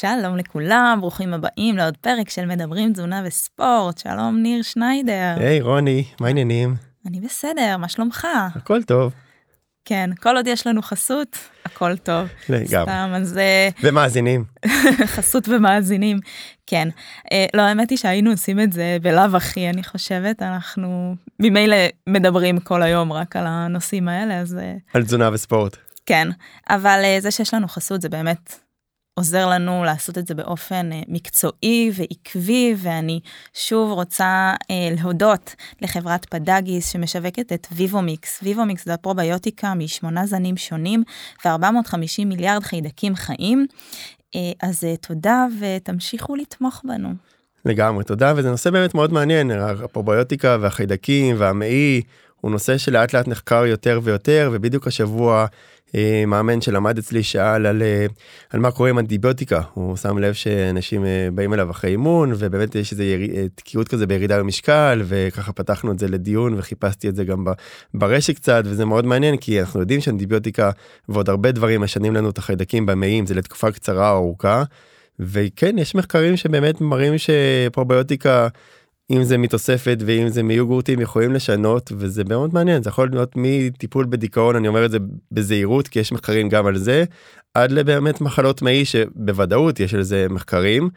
שלום לכולם, ברוכים הבאים לעוד פרק של מדברים תזונה וספורט. שלום ניר שניידר. היי hey, רוני, מה העניינים? אני בסדר, מה שלומך? הכל טוב. כן, כל עוד יש לנו חסות, הכל טוב. לגמרי. סתם, אז... אה, ומאזינים. חסות ומאזינים, כן. אה, לא, האמת היא שהיינו עושים את זה בלאו הכי, אני חושבת, אנחנו ממילא מדברים כל היום רק על הנושאים האלה, אז... אה, על תזונה וספורט. כן, אבל זה שיש לנו חסות זה באמת עוזר לנו לעשות את זה באופן אה, מקצועי ועקבי, ואני שוב רוצה אה, להודות לחברת פדאגיס שמשווקת את ויבומיקס. ויבומיקס זה הפרוביוטיקה משמונה זנים שונים ו-450 מיליארד חיידקים חיים. אה, אז תודה ותמשיכו לתמוך בנו. לגמרי, תודה, וזה נושא באמת מאוד מעניין, הפרוביוטיקה והחיידקים והמעי. הוא נושא שלאט לאט נחקר יותר ויותר ובדיוק השבוע מאמן שלמד אצלי שאל על, אה, על מה קורה עם אנטיביוטיקה הוא שם לב שאנשים אה, באים אליו אחרי אימון ובאמת יש איזה יר... תקיעות כזה בירידה במשקל וככה פתחנו את זה לדיון וחיפשתי את זה גם ברשת קצת וזה מאוד מעניין כי אנחנו יודעים שאנטיביוטיקה ועוד הרבה דברים משנים לנו את החיידקים במעיים זה לתקופה קצרה או ארוכה. וכן יש מחקרים שבאמת מראים שפרוביוטיקה אם זה מתוספת ואם זה מיוגורטים יכולים לשנות וזה מאוד מעניין. זה יכול להיות מטיפול בדיכאון אני אומר את זה בזהירות כי יש מחקרים גם על זה עד לבאמת מחלות מעי שבוודאות יש על זה מחקרים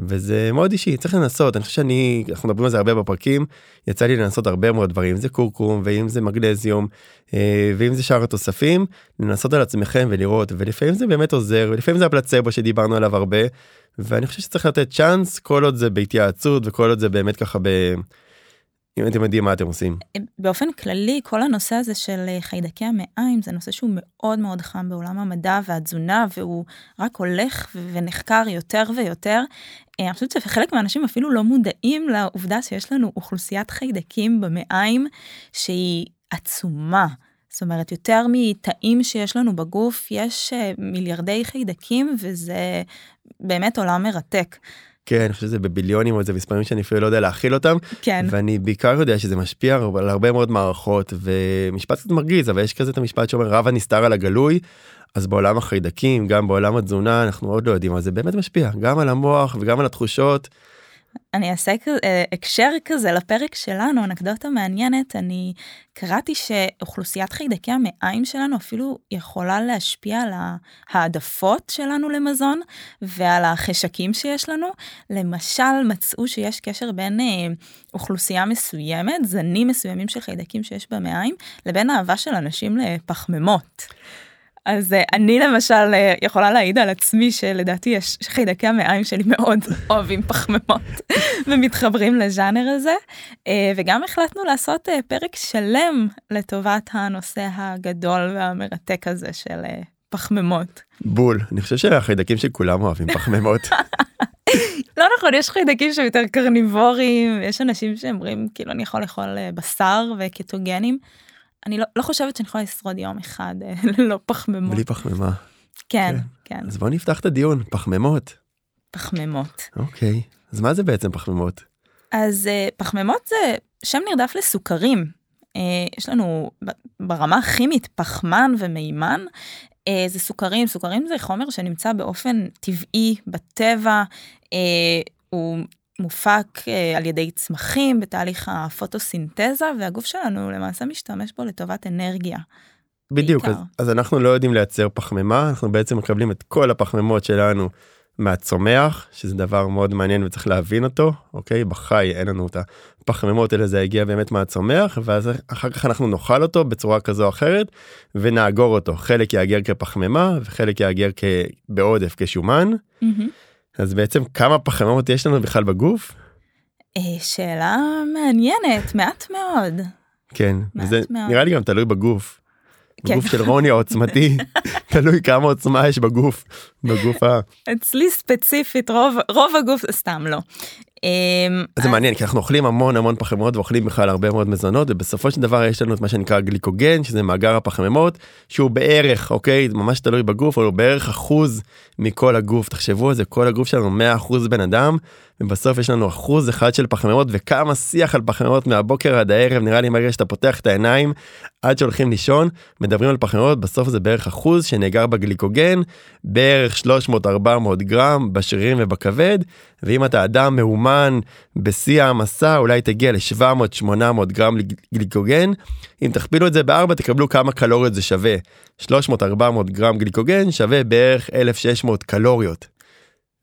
וזה מאוד אישי צריך לנסות. אני חושב שאני אנחנו מדברים על זה הרבה בפרקים יצא לי לנסות הרבה מאוד דברים זה קורקום ואם זה מגנזיום אה, ואם זה שאר התוספים לנסות על עצמכם ולראות ולפעמים זה באמת עוזר ולפעמים זה הפלצבו שדיברנו עליו הרבה ואני חושב שצריך לתת צ'אנס כל עוד זה בהתייעצות וכל עוד זה באמת ככה ב... אם אתם יודעים מה אתם עושים. באופן כללי כל הנושא הזה של אה, חיידקי המעיים זה נושא שהוא מאוד מאוד חם בעולם המדע והתזונה והוא רק הולך ונחקר יותר ויותר. אה, אני חושבת שחלק מהאנשים אפילו לא מודעים לעובדה שיש לנו אוכלוסיית חיידקים במעיים שהיא עצומה. זאת אומרת יותר מתאים שיש לנו בגוף יש אה, מיליארדי חיידקים וזה באמת עולם מרתק. כן, אני חושב שזה בביליונים או איזה מספרים שאני אפילו לא יודע להכיל אותם. כן. ואני בעיקר יודע שזה משפיע על הרבה מאוד מערכות ומשפט קצת מרגיז אבל יש כזה את המשפט שאומר רב הנסתר על הגלוי. אז בעולם החיידקים גם בעולם התזונה אנחנו עוד לא יודעים אבל זה באמת משפיע גם על המוח וגם על התחושות. אני אעשה אה, הקשר כזה לפרק שלנו, אנקדוטה מעניינת, אני קראתי שאוכלוסיית חיידקי המעיים שלנו אפילו יכולה להשפיע על העדפות שלנו למזון ועל החשקים שיש לנו. למשל, מצאו שיש קשר בין אה, אוכלוסייה מסוימת, זנים מסוימים של חיידקים שיש במעיים, לבין אהבה של אנשים לפחמימות. אז uh, אני למשל uh, יכולה להעיד על עצמי שלדעתי יש חיידקי המעיים שלי מאוד אוהבים פחמימות ומתחברים לז'אנר הזה uh, וגם החלטנו לעשות פרק שלם לטובת הנושא הגדול והמרתק הזה של פחמימות. בול אני חושב שהחיידקים שכולם אוהבים פחמימות. לא נכון יש חיידקים שיותר קרניבורים יש אנשים שאומרים כאילו אני יכול לאכול בשר וקטוגנים. אני לא, לא חושבת שאני יכולה לשרוד יום אחד אה, ללא פחמימות. בלי פחמימה. כן, כן. אז בוא נפתח את הדיון, פחמימות. פחמימות. אוקיי, אז מה זה בעצם פחמימות? אז uh, פחמימות זה שם נרדף לסוכרים. Uh, יש לנו ברמה הכימית פחמן ומימן. Uh, זה סוכרים, סוכרים זה חומר שנמצא באופן טבעי בטבע. Uh, הוא מופק אה, על ידי צמחים בתהליך הפוטוסינתזה והגוף שלנו למעשה משתמש בו לטובת אנרגיה. בדיוק אז, אז אנחנו לא יודעים לייצר פחמימה אנחנו בעצם מקבלים את כל הפחמימות שלנו מהצומח שזה דבר מאוד מעניין וצריך להבין אותו אוקיי בחי אין לנו את הפחמימות האלה זה הגיע באמת מהצומח ואז אחר כך אנחנו נאכל אותו בצורה כזו או אחרת ונאגור אותו חלק יאגר כפחמימה וחלק יאגר בעודף כשומן. Mm-hmm. אז בעצם כמה פחמימות יש לנו בכלל בגוף? אה, שאלה מעניינת, מעט מאוד. כן, וזה נראה לי גם תלוי בגוף. כן. בגוף של רוני העוצמתי, תלוי כמה עוצמה יש בגוף, בגוף ה... אצלי ספציפית רוב, רוב הגוף, סתם לא. אמ, זה מעניין כי אנחנו אוכלים המון המון פחמימות ואוכלים בכלל הרבה מאוד מזונות ובסופו של דבר יש לנו את מה שנקרא גליקוגן שזה מאגר הפחמימות שהוא בערך אוקיי? ממש תלוי בגוף אבל הוא בערך אחוז מכל הגוף. תחשבו על זה כל הגוף שלנו 100 אחוז בן אדם ובסוף יש לנו אחוז אחד של פחמימות וכמה שיח על פחמימות מהבוקר עד הערב נראה לי מרגע שאתה פותח את העיניים עד שהולכים לישון מדברים על פחמימות בסוף זה בערך אחוז שנאגר בגליקוגן בערך 300-400 גרם בשרירים ובכבד ואם אתה אדם מאומן בשיא העמסה אולי תגיע ל-700-800 גרם גליקוגן אם תכפילו את זה בארבע תקבלו כמה קלוריות זה שווה 300-400 גרם גליקוגן שווה בערך 1600 קלוריות.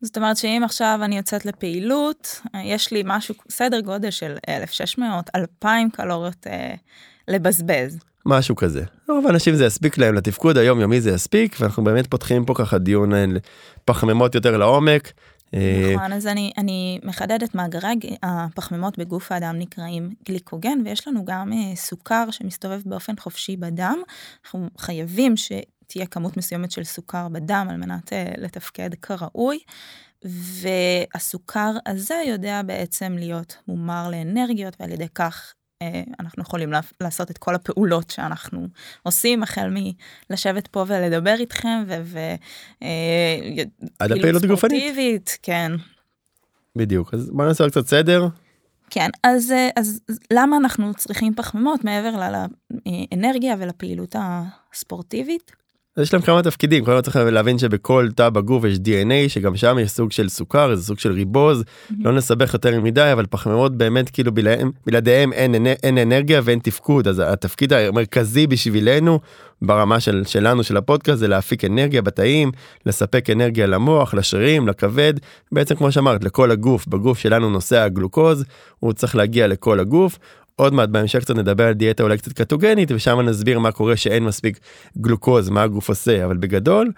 זאת אומרת שאם עכשיו אני יוצאת לפעילות, יש לי משהו, סדר גודל של 1,600, 2,000 קלוריות אה, לבזבז. משהו כזה. רוב האנשים זה יספיק להם לתפקוד היומיומי זה יספיק ואנחנו באמת פותחים פה ככה דיון על פחמימות יותר לעומק. אה, נכון, אז אני, אני מחדדת מאגרי הפחמימות בגוף האדם נקראים גליקוגן ויש לנו גם אה, סוכר שמסתובב באופן חופשי בדם. אנחנו חייבים ש... תהיה כמות מסוימת של סוכר בדם על מנת uh, לתפקד כראוי. והסוכר הזה יודע בעצם להיות מומר לאנרגיות ועל ידי כך uh, אנחנו יכולים לעשות את כל הפעולות שאנחנו עושים החל מלשבת פה ולדבר איתכם ו... uh, עד הפעילות גופנית. כן. בדיוק אז בוא נעשה קצת סדר. כן אז אז למה אנחנו צריכים פחמימות מעבר לאנרגיה ולפעילות הספורטיבית. יש להם כמה תפקידים קודם צריך להבין שבכל תא בגוף יש dna שגם שם יש סוג של סוכר זה סוג של ריבוז. mm-hmm. לא נסבך יותר מדי אבל פחמימות באמת כאילו בלעדיהם, בלעדיהם אין, אין, אין אנרגיה ואין תפקוד. אז התפקיד המרכזי בשבילנו ברמה של שלנו של הפודקאסט זה להפיק אנרגיה בתאים לספק אנרגיה למוח לשרירים לכבד. בעצם כמו שאמרת לכל הגוף בגוף שלנו נושא הגלוקוז הוא צריך להגיע לכל הגוף עוד מעט בהמשך קצת נדבר על דיאטה אולי קצת קטוגנית ושם נסביר מה קורה שאין מספיק גלוקוז מה הגוף עושה אבל בגדול.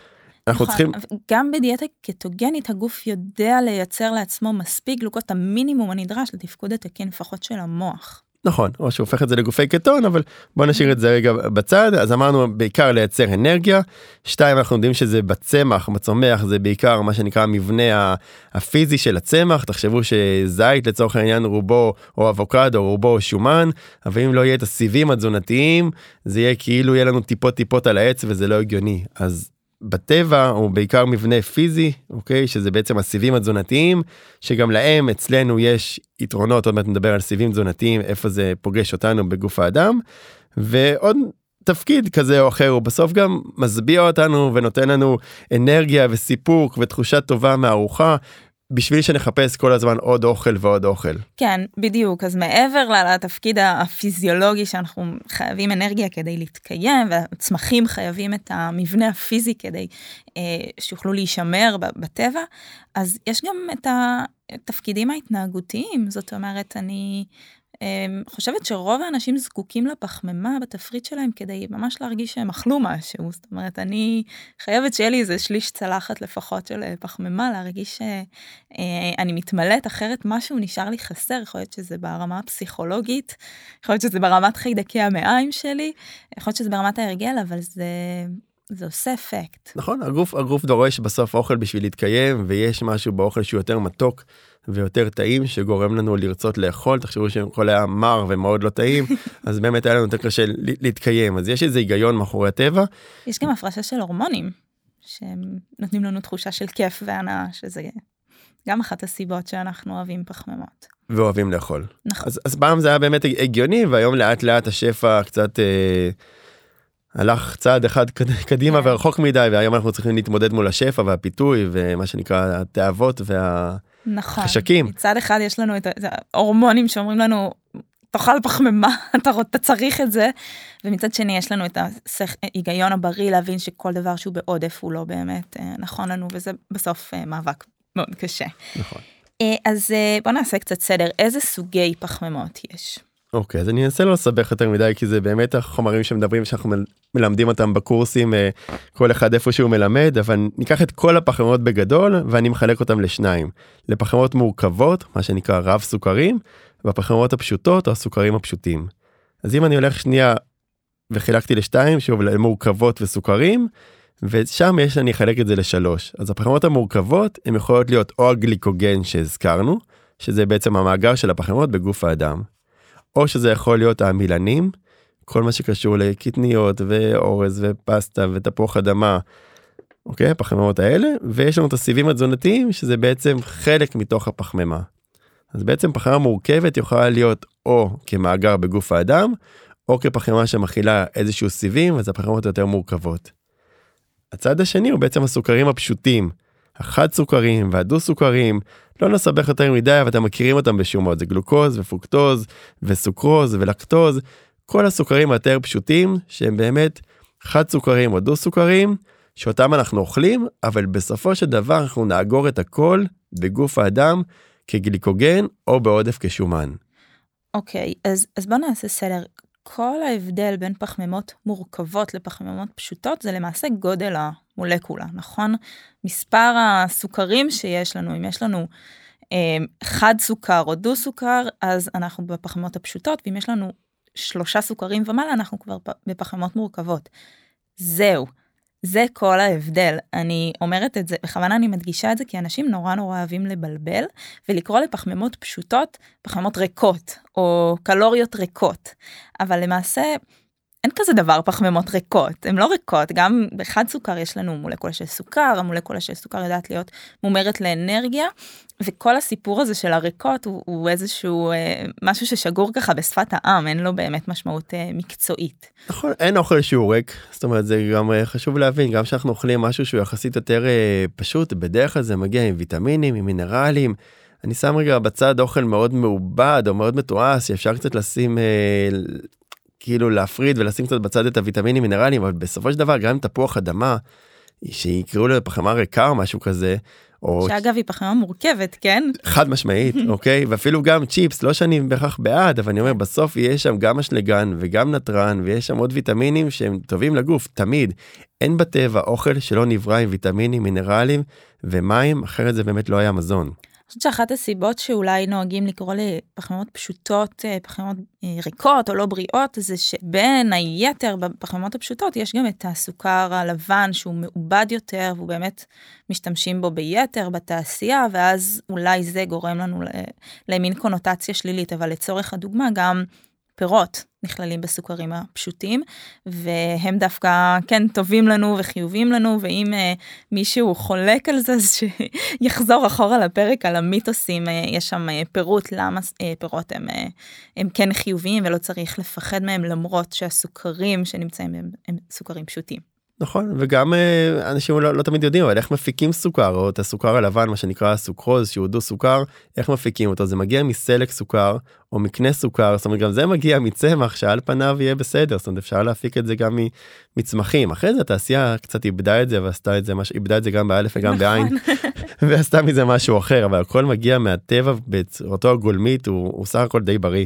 אנחנו נכון, צריכים גם בדיאטה קטוגנית הגוף יודע לייצר לעצמו מספיק גלוקוז את המינימום הנדרש לתפקוד התקין לפחות של המוח. נכון או שהוא הופך את זה לגופי קטון אבל בוא נשאיר את זה רגע בצד. אז אמרנו בעיקר לייצר אנרגיה. שתיים אנחנו יודעים שזה בצמח בצומח זה בעיקר מה שנקרא המבנה הפיזי של הצמח. תחשבו שזית לצורך העניין רובו או אבוקדו רובו שומן אבל אם לא יהיה את הסיבים התזונתיים זה יהיה כאילו יהיה לנו טיפות טיפות על העץ וזה לא הגיוני. אז בטבע הוא בעיקר מבנה פיזי אוקיי? שזה בעצם הסיבים התזונתיים שגם להם אצלנו יש יתרונות. עוד מעט נדבר על סיבים תזונתיים איפה זה פוגש אותנו בגוף האדם. ועוד תפקיד כזה או אחר הוא בסוף גם משביע אותנו ונותן לנו אנרגיה וסיפוק ותחושה טובה מהארוחה בשביל שנחפש כל הזמן עוד אוכל ועוד אוכל. כן, בדיוק. אז מעבר לתפקיד הפיזיולוגי שאנחנו חייבים אנרגיה כדי להתקיים, והצמחים חייבים את המבנה הפיזי כדי אה, שיוכלו להישמר בטבע, אז יש גם את התפקידים ההתנהגותיים. זאת אומרת, אני חושבת שרוב האנשים זקוקים לפחמימה בתפריט שלהם כדי ממש להרגיש שהם אכלו משהו. זאת אומרת, אני חייבת שיהיה לי איזה שליש צלחת לפחות של אה, פחמימה, להרגיש שאני אה, מתמלאת, אחרת משהו נשאר לי חסר. יכול להיות שזה ברמה הפסיכולוגית, יכול להיות שזה ברמת חיידקי המעיים שלי, יכול להיות שזה ברמת ההרגל, אבל זה... זה עושה אפקט. נכון, הגוף, הגוף דורש בסוף אוכל בשביל להתקיים, ויש משהו באוכל שהוא יותר מתוק ויותר טעים שגורם לנו לרצות לאכול תחשבו שהכל היה מר ומאוד לא טעים אז באמת היה לנו יותר קשה להתקיים אז יש איזה היגיון מאחורי הטבע. יש גם הפרשה של הורמונים שנותנים לנו תחושה של כיף והנאה שזה גם אחת הסיבות שאנחנו אוהבים פחמימות. ואוהבים לאכול. נכון. אז, אז פעם זה היה באמת הגיוני והיום לאט לאט השפע קצת אה, הלך צעד אחד קדימה כן. ורחוק מדי והיום אנחנו צריכים להתמודד מול השפע והפיתוי ומה שנקרא התאוות וה... נכון. חשקים. מצד אחד יש לנו את ההורמונים שאומרים לנו תאכל פחמימה אתה, אתה צריך את זה ומצד שני יש לנו את ההיגיון הבריא להבין שכל דבר שהוא בעודף הוא לא באמת אה, נכון לנו וזה בסוף אה, מאבק מאוד קשה. נכון. אה, אז בוא נעשה קצת סדר איזה סוגי פחמימות יש. אוקיי אז אני אנסה לא לסבך יותר מדי כי זה באמת החומרים שמדברים שאנחנו מלמדים אותם בקורסים אה, כל אחד איפה שהוא מלמד אבל ניקח את כל הפחמימות בגדול ואני מחלק אותם לשניים לפחמימות מורכבות מה שנקרא רב סוכרים והפחמימות הפשוטות או הסוכרים הפשוטים. אז אם אני הולך שנייה וחילקתי לשתיים שוב למורכבות וסוכרים ושם יש אני אחלק את זה לשלוש אז הפחמימות המורכבות הן יכולות להיות או הגליקוגן שהזכרנו שזה בעצם המאגר של הפחמימות בגוף האדם. או שזה יכול להיות העמילנים, כל מה שקשור לקטניות ואורז ופסטה ותפוח אדמה, אוקיי הפחמימות האלה ויש לנו את הסיבים התזונתיים שזה בעצם חלק מתוך הפחמימה. אז בעצם פחמימה מורכבת יכולה להיות או כמאגר בגוף האדם או כפחמימה שמכילה איזשהו סיבים אז הפחמימות יותר מורכבות. הצד השני הוא בעצם הסוכרים הפשוטים. החד סוכרים והדו סוכרים לא נסבך יותר מדי אבל אתם מכירים אותם בשומות זה גלוקוז ופוקטוז וסוכרוז ולקטוז כל הסוכרים היותר פשוטים שהם באמת חד סוכרים או דו סוכרים שאותם אנחנו אוכלים אבל בסופו של דבר אנחנו נאגור את הכל בגוף האדם כגליקוגן או בעודף כשומן. אוקיי okay, אז אז בוא נעשה סדר כל ההבדל בין פחמימות מורכבות לפחמימות פשוטות זה למעשה גודל המולקולה, נכון? מספר הסוכרים שיש לנו, אם יש לנו אה, חד סוכר או דו סוכר, אז אנחנו בפחמימות הפשוטות, ואם יש לנו שלושה סוכרים ומעלה, אנחנו כבר בפחמימות מורכבות. זהו. זה כל ההבדל. אני אומרת את זה, בכוונה אני מדגישה את זה, כי אנשים נורא נורא אוהבים לבלבל, ולקרוא לפחמימות פשוטות, פחמימות ריקות, או קלוריות ריקות. אבל למעשה, אין כזה דבר פחמימות ריקות, הן לא ריקות, גם בחד סוכר יש לנו מולקולה של סוכר, המולקולה של סוכר יודעת להיות מומרת לאנרגיה, וכל הסיפור הזה של הריקות הוא, הוא איזשהו אה, משהו ששגור ככה בשפת העם, אין לו באמת משמעות אה, מקצועית. נכון, אין אוכל שהוא ריק, זאת אומרת זה גם אה, חשוב להבין, גם כשאנחנו אוכלים משהו שהוא יחסית יותר אה, פשוט, בדרך כלל זה מגיע עם ויטמינים, עם מינרלים. אני שם רגע בצד אוכל מאוד מעובד או מאוד מתועש שאפשר קצת לשים אה, כאילו להפריד ולשים קצת בצד את הוויטמינים מינרלים אבל בסופו של דבר גם עם תפוח אדמה שיקראו לו פחמה ריקה או משהו כזה. או... שאגב היא פחמה מורכבת כן חד משמעית אוקיי ואפילו גם צ'יפס לא שאני בהכרח בעד אבל אני אומר בסוף יש שם גם אשלגן וגם נתרן ויש שם עוד ויטמינים שהם טובים לגוף תמיד אין בטבע אוכל שלא נברא עם ויטמינים מינרלים ומים אחרת זה באמת לא היה מזון. חושבת שאחת הסיבות שאולי נוהגים לקרוא לפחמימות פשוטות אה, פחמימות אה, ריקות או לא בריאות זה שבין היתר בפחמימות הפשוטות יש גם את הסוכר הלבן שהוא מעובד יותר והוא באמת משתמשים בו ביתר בתעשייה ואז אולי זה גורם לנו למין קונוטציה שלילית. אבל לצורך הדוגמה גם פירות נכללים בסוכרים הפשוטים והם דווקא כן טובים לנו וחיובים לנו ואם uh, מישהו חולק על זה אז שיחזור אחורה לפרק על המיתוסים uh, יש שם uh, פירוט למה uh, פירות הם, uh, הם כן חיוביים ולא צריך לפחד מהם למרות שהסוכרים שנמצאים הם, הם סוכרים פשוטים. נכון וגם אה, אנשים לא, לא תמיד יודעים אבל איך מפיקים סוכר או את הסוכר הלבן מה שנקרא סוכרוז שהוא דו סוכר איך מפיקים אותו זה מגיע מסלק סוכר או מקנה סוכר זאת אומרת גם זה מגיע מצמח שעל פניו יהיה בסדר זאת אומרת אפשר להפיק את זה גם מצמחים אחרי זה התעשייה קצת איבדה את זה ועשתה את זה מש... איבדה את זה גם באלף וגם נכון. בעין ועשתה מזה משהו אחר אבל הכל מגיע מהטבע בצורתו הגולמית הוא, הוא סך הכל די בריא.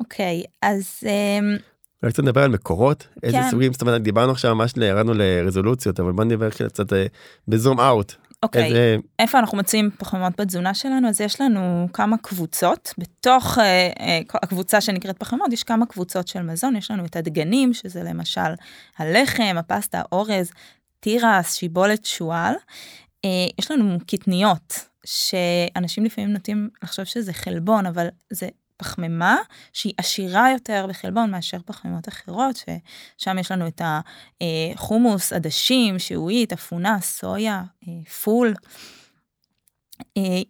אוקיי okay, אז. Um... אולי קצת נדבר על מקורות איזה כן. סוגים זאת אומרת דיברנו עכשיו ממש ירדנו לרזולוציות אבל בוא נדבר קצת אה, בזום אאוט. אוקיי איזה... איפה אנחנו מוצאים פחמימות בתזונה שלנו אז יש לנו כמה קבוצות בתוך אה, אה, הקבוצה שנקראת פחמימות יש כמה קבוצות של מזון יש לנו את הדגנים שזה למשל הלחם הפסטה האורז תירס שיבולת שועל אה, יש לנו קטניות שאנשים לפעמים נוטים לחשוב שזה חלבון אבל זה פחמימה שהיא עשירה יותר בחלבון מאשר פחמימות אחרות, ששם יש לנו את החומוס, עדשים, שעועית, אפונה, סויה, פול.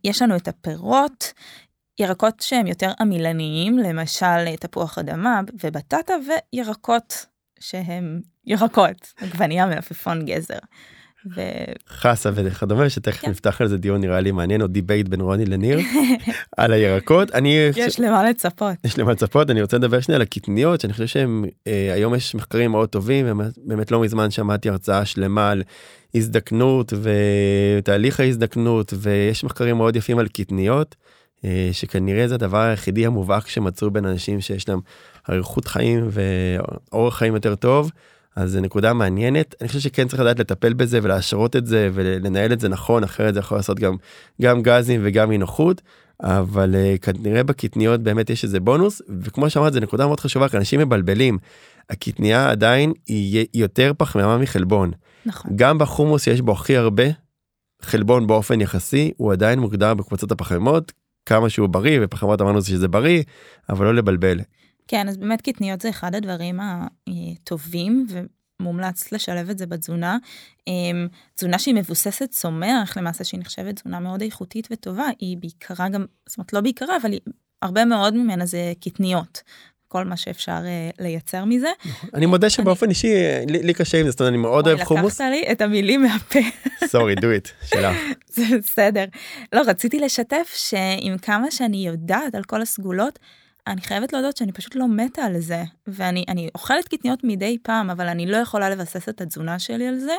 יש לנו את הפירות, ירקות שהם יותר עמילניים, למשל תפוח אדמה ובטטה, וירקות שהם ירקות, עגבנייה מלפפון גזר. ו... חסה וכדומה שתכף כן. נפתח על זה דיון נראה לי מעניין או debate בין רוני לניר על הירקות אני יש למה לצפות יש למה לצפות אני רוצה לדבר שנייה על הקטניות שאני חושב שהם אה, היום יש מחקרים מאוד טובים באמת לא מזמן שמעתי הרצאה שלמה על הזדקנות ותהליך ההזדקנות ויש מחקרים מאוד יפים על קטניות. אה, שכנראה זה הדבר היחידי המובהק שמצאו בין אנשים שיש להם אריכות חיים ואורח חיים יותר טוב. אז זו נקודה מעניינת אני חושב שכן צריך לדעת לטפל בזה ולהשרות את זה ולנהל את זה נכון אחרת זה יכול לעשות גם גם גזים וגם אי נוחות אבל uh, כנראה בקטניות באמת יש איזה בונוס וכמו שאמרת זה נקודה מאוד חשובה כי אנשים מבלבלים. הקטניה עדיין היא יותר פחמימה מחלבון. נכון. גם בחומוס יש בו הכי הרבה חלבון באופן יחסי הוא עדיין מוגדר בקבוצות הפחמימות כמה שהוא בריא ופחמימות אמרנו שזה בריא אבל לא לבלבל כן, אז באמת קטניות זה אחד הדברים הטובים, מומלץ לשלב את זה בתזונה. אמ, תזונה שהיא מבוססת צומח, למעשה שהיא נחשבת תזונה מאוד איכותית וטובה, היא בעיקרה גם, זאת אומרת לא בעיקרה, אבל היא, הרבה מאוד ממנה זה קטניות. כל מה שאפשר uh, לייצר מזה. נכון. אני מודה שבאופן אישי לי קשה עם זה, זאת אומרת אני מאוד אוהב חומוס. לקחת לי את המילים מהפה. סורי, do it, שאלה. זה בסדר. לא, רציתי לשתף שעם כמה שאני יודעת על כל הסגולות, אני חייבת להודות שאני פשוט לא מתה על זה, ואני אני אוכלת קטניות מדי פעם, אבל אני לא יכולה לבסס את התזונה שלי על זה.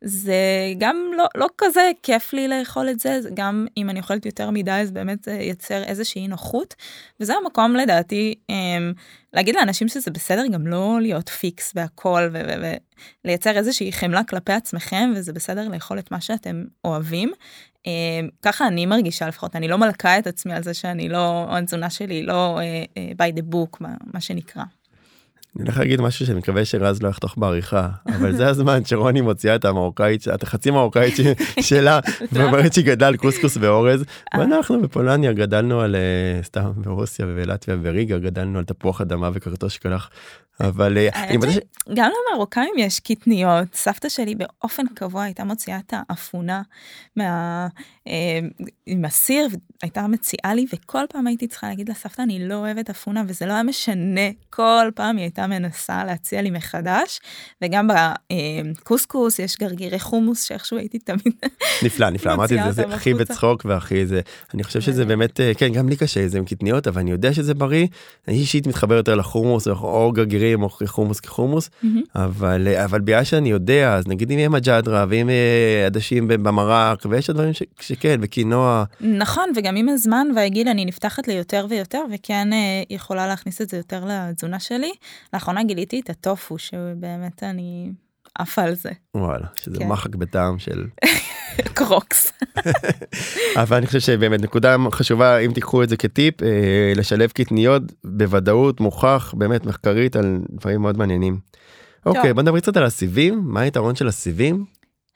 זה גם לא, לא כזה כיף לי לאכול את זה, גם אם אני אוכלת יותר מדי, אז באמת זה ייצר איזושהי נוחות. וזה המקום לדעתי אמ, להגיד לאנשים שזה בסדר גם לא להיות פיקס בהכל ולייצר איזושהי חמלה כלפי עצמכם, וזה בסדר לאכול את מה שאתם אוהבים. אמ, ככה אני מרגישה לפחות, אני לא מלכה את עצמי על זה שאני לא, התזונה שלי לא uh, uh, by the book, מה, מה שנקרא. אני הולך להגיד משהו שאני מקווה שרז לא יחתוך בעריכה, אבל זה הזמן שרוני מוציאה את המרוקאית, את החצי מרוקאית שלה, ואומרת שהיא גדלה על קוסקוס ואורז, אה. ואנחנו בפולניה גדלנו על, סתם ברוסיה ובלטביה וריגה גדלנו על תפוח אדמה וקרטוש קלח. אבל אה, אני מודה ש... גם למרוקאים יש קטניות, סבתא שלי באופן קבוע הייתה מוציאה את האפונה מה... אה, עם הסיר, הייתה מציעה לי, וכל פעם הייתי צריכה להגיד לסבתא, אני לא אוהבת אפונה, וזה לא היה משנה, כל פעם היא הייתה מנסה להציע לי מחדש, וגם בקוסקוס יש גרגירי חומוס שאיכשהו הייתי תמיד... נפלא, נפלא, אמרתי זה, זה הכי בצחוק והכי זה, אני חושב שזה באמת, אה, כן, גם לי קשה, זה עם קטניות, אבל אני יודע שזה בריא, אני אישית מתחבר יותר לחומוס, או גרגירי מכירים או חומוס כחומוס mm-hmm. אבל אבל בגלל שאני יודע אז נגיד אם יהיה מג'דרה ואם עדשים במרק ויש דברים ש, שכן וקינוע. נכון וגם עם הזמן והגיל אני נפתחת ליותר ויותר וכן אה, יכולה להכניס את זה יותר לתזונה שלי. לאחרונה גיליתי את הטופו שבאמת אני עפה על זה. וואלה שזה כן. מחק בטעם של קרוקס. אבל אני חושב שבאמת נקודה חשובה אם תיקחו את זה כטיפ אה, לשלב קטניות בוודאות מוכח באמת מחקרית על דברים מאוד מעניינים. אוקיי בוא נדבר קצת על הסיבים מה היתרון של הסיבים.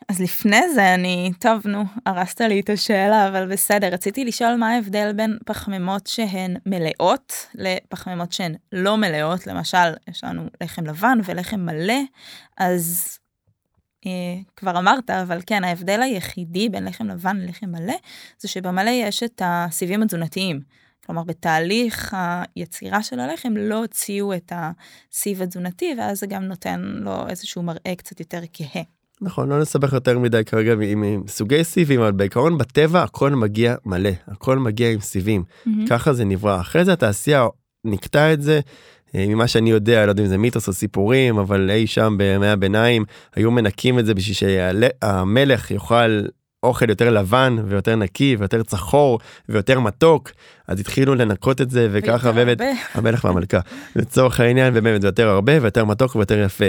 אז לפני זה אני טוב נו הרסת לי את השאלה אבל בסדר רציתי לשאול מה ההבדל בין פחמימות שהן מלאות לפחמימות שהן לא מלאות למשל יש לנו לחם לבן ולחם מלא אז כבר אמרת, אבל כן, ההבדל היחידי בין לחם לבן ללחם מלא, זה שבמלא יש את הסיבים התזונתיים. כלומר, בתהליך היצירה של הלחם לא הוציאו את הסיב התזונתי, ואז זה גם נותן לו איזשהו מראה קצת יותר כהה. נכון, לא נסבך יותר מדי כרגע עם, עם סוגי סיבים, אבל בעיקרון בטבע הכל מגיע מלא, הכל מגיע עם סיבים. Mm-hmm. ככה זה נברא. אחרי זה התעשייה נקטע את זה, אה, ממה שאני יודע, לא יודע אם זה מיתוס או סיפורים, אבל אי שם בימי הביניים היו מנקים את זה בשביל שהמלך יאכל אוכל יותר לבן ויותר נקי ויותר צחור ויותר מתוק. אז התחילו לנקות את זה וככה באמת המלך והמלכה. לצורך העניין ובאמת יותר הרבה ויותר מתוק ויותר יפה.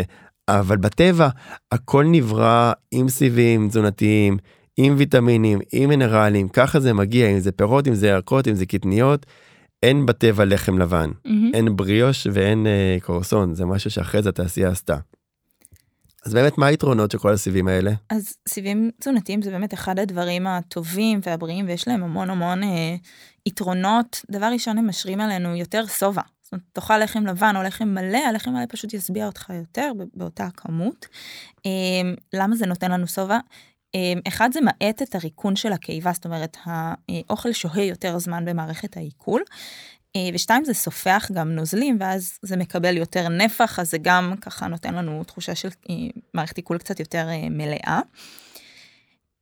אבל בטבע הכל נברא עם סיבים תזונתיים עם ויטמינים עם מינרלים ככה זה מגיע אם זה פירות אם זה ירקות אם זה קטניות אין בטבע לחם לבן, mm-hmm. אין בריאוש ואין אה, קורסון, זה משהו שאחרי זה התעשייה עשתה. אז באמת מה היתרונות של כל הסיבים האלה? אז סיבים תזונתיים זה באמת אחד הדברים הטובים והבריאים ויש להם המון המון אה, יתרונות. דבר ראשון הם משרים עלינו יותר שובע. זאת אומרת, תאכל לחם לבן או לחם מלא, הלחם מלא פשוט ישביע אותך יותר באותה כמות. אה, למה זה נותן לנו שובע? אמ, אחד זה מאט את הריקון של הקיבה, זאת אומרת האוכל שוהה יותר זמן במערכת העיכול. אה, ושתיים זה סופח גם נוזלים ואז זה מקבל יותר נפח אז זה גם ככה נותן לנו תחושה של אה, מערכת עיכול קצת יותר אה, מלאה.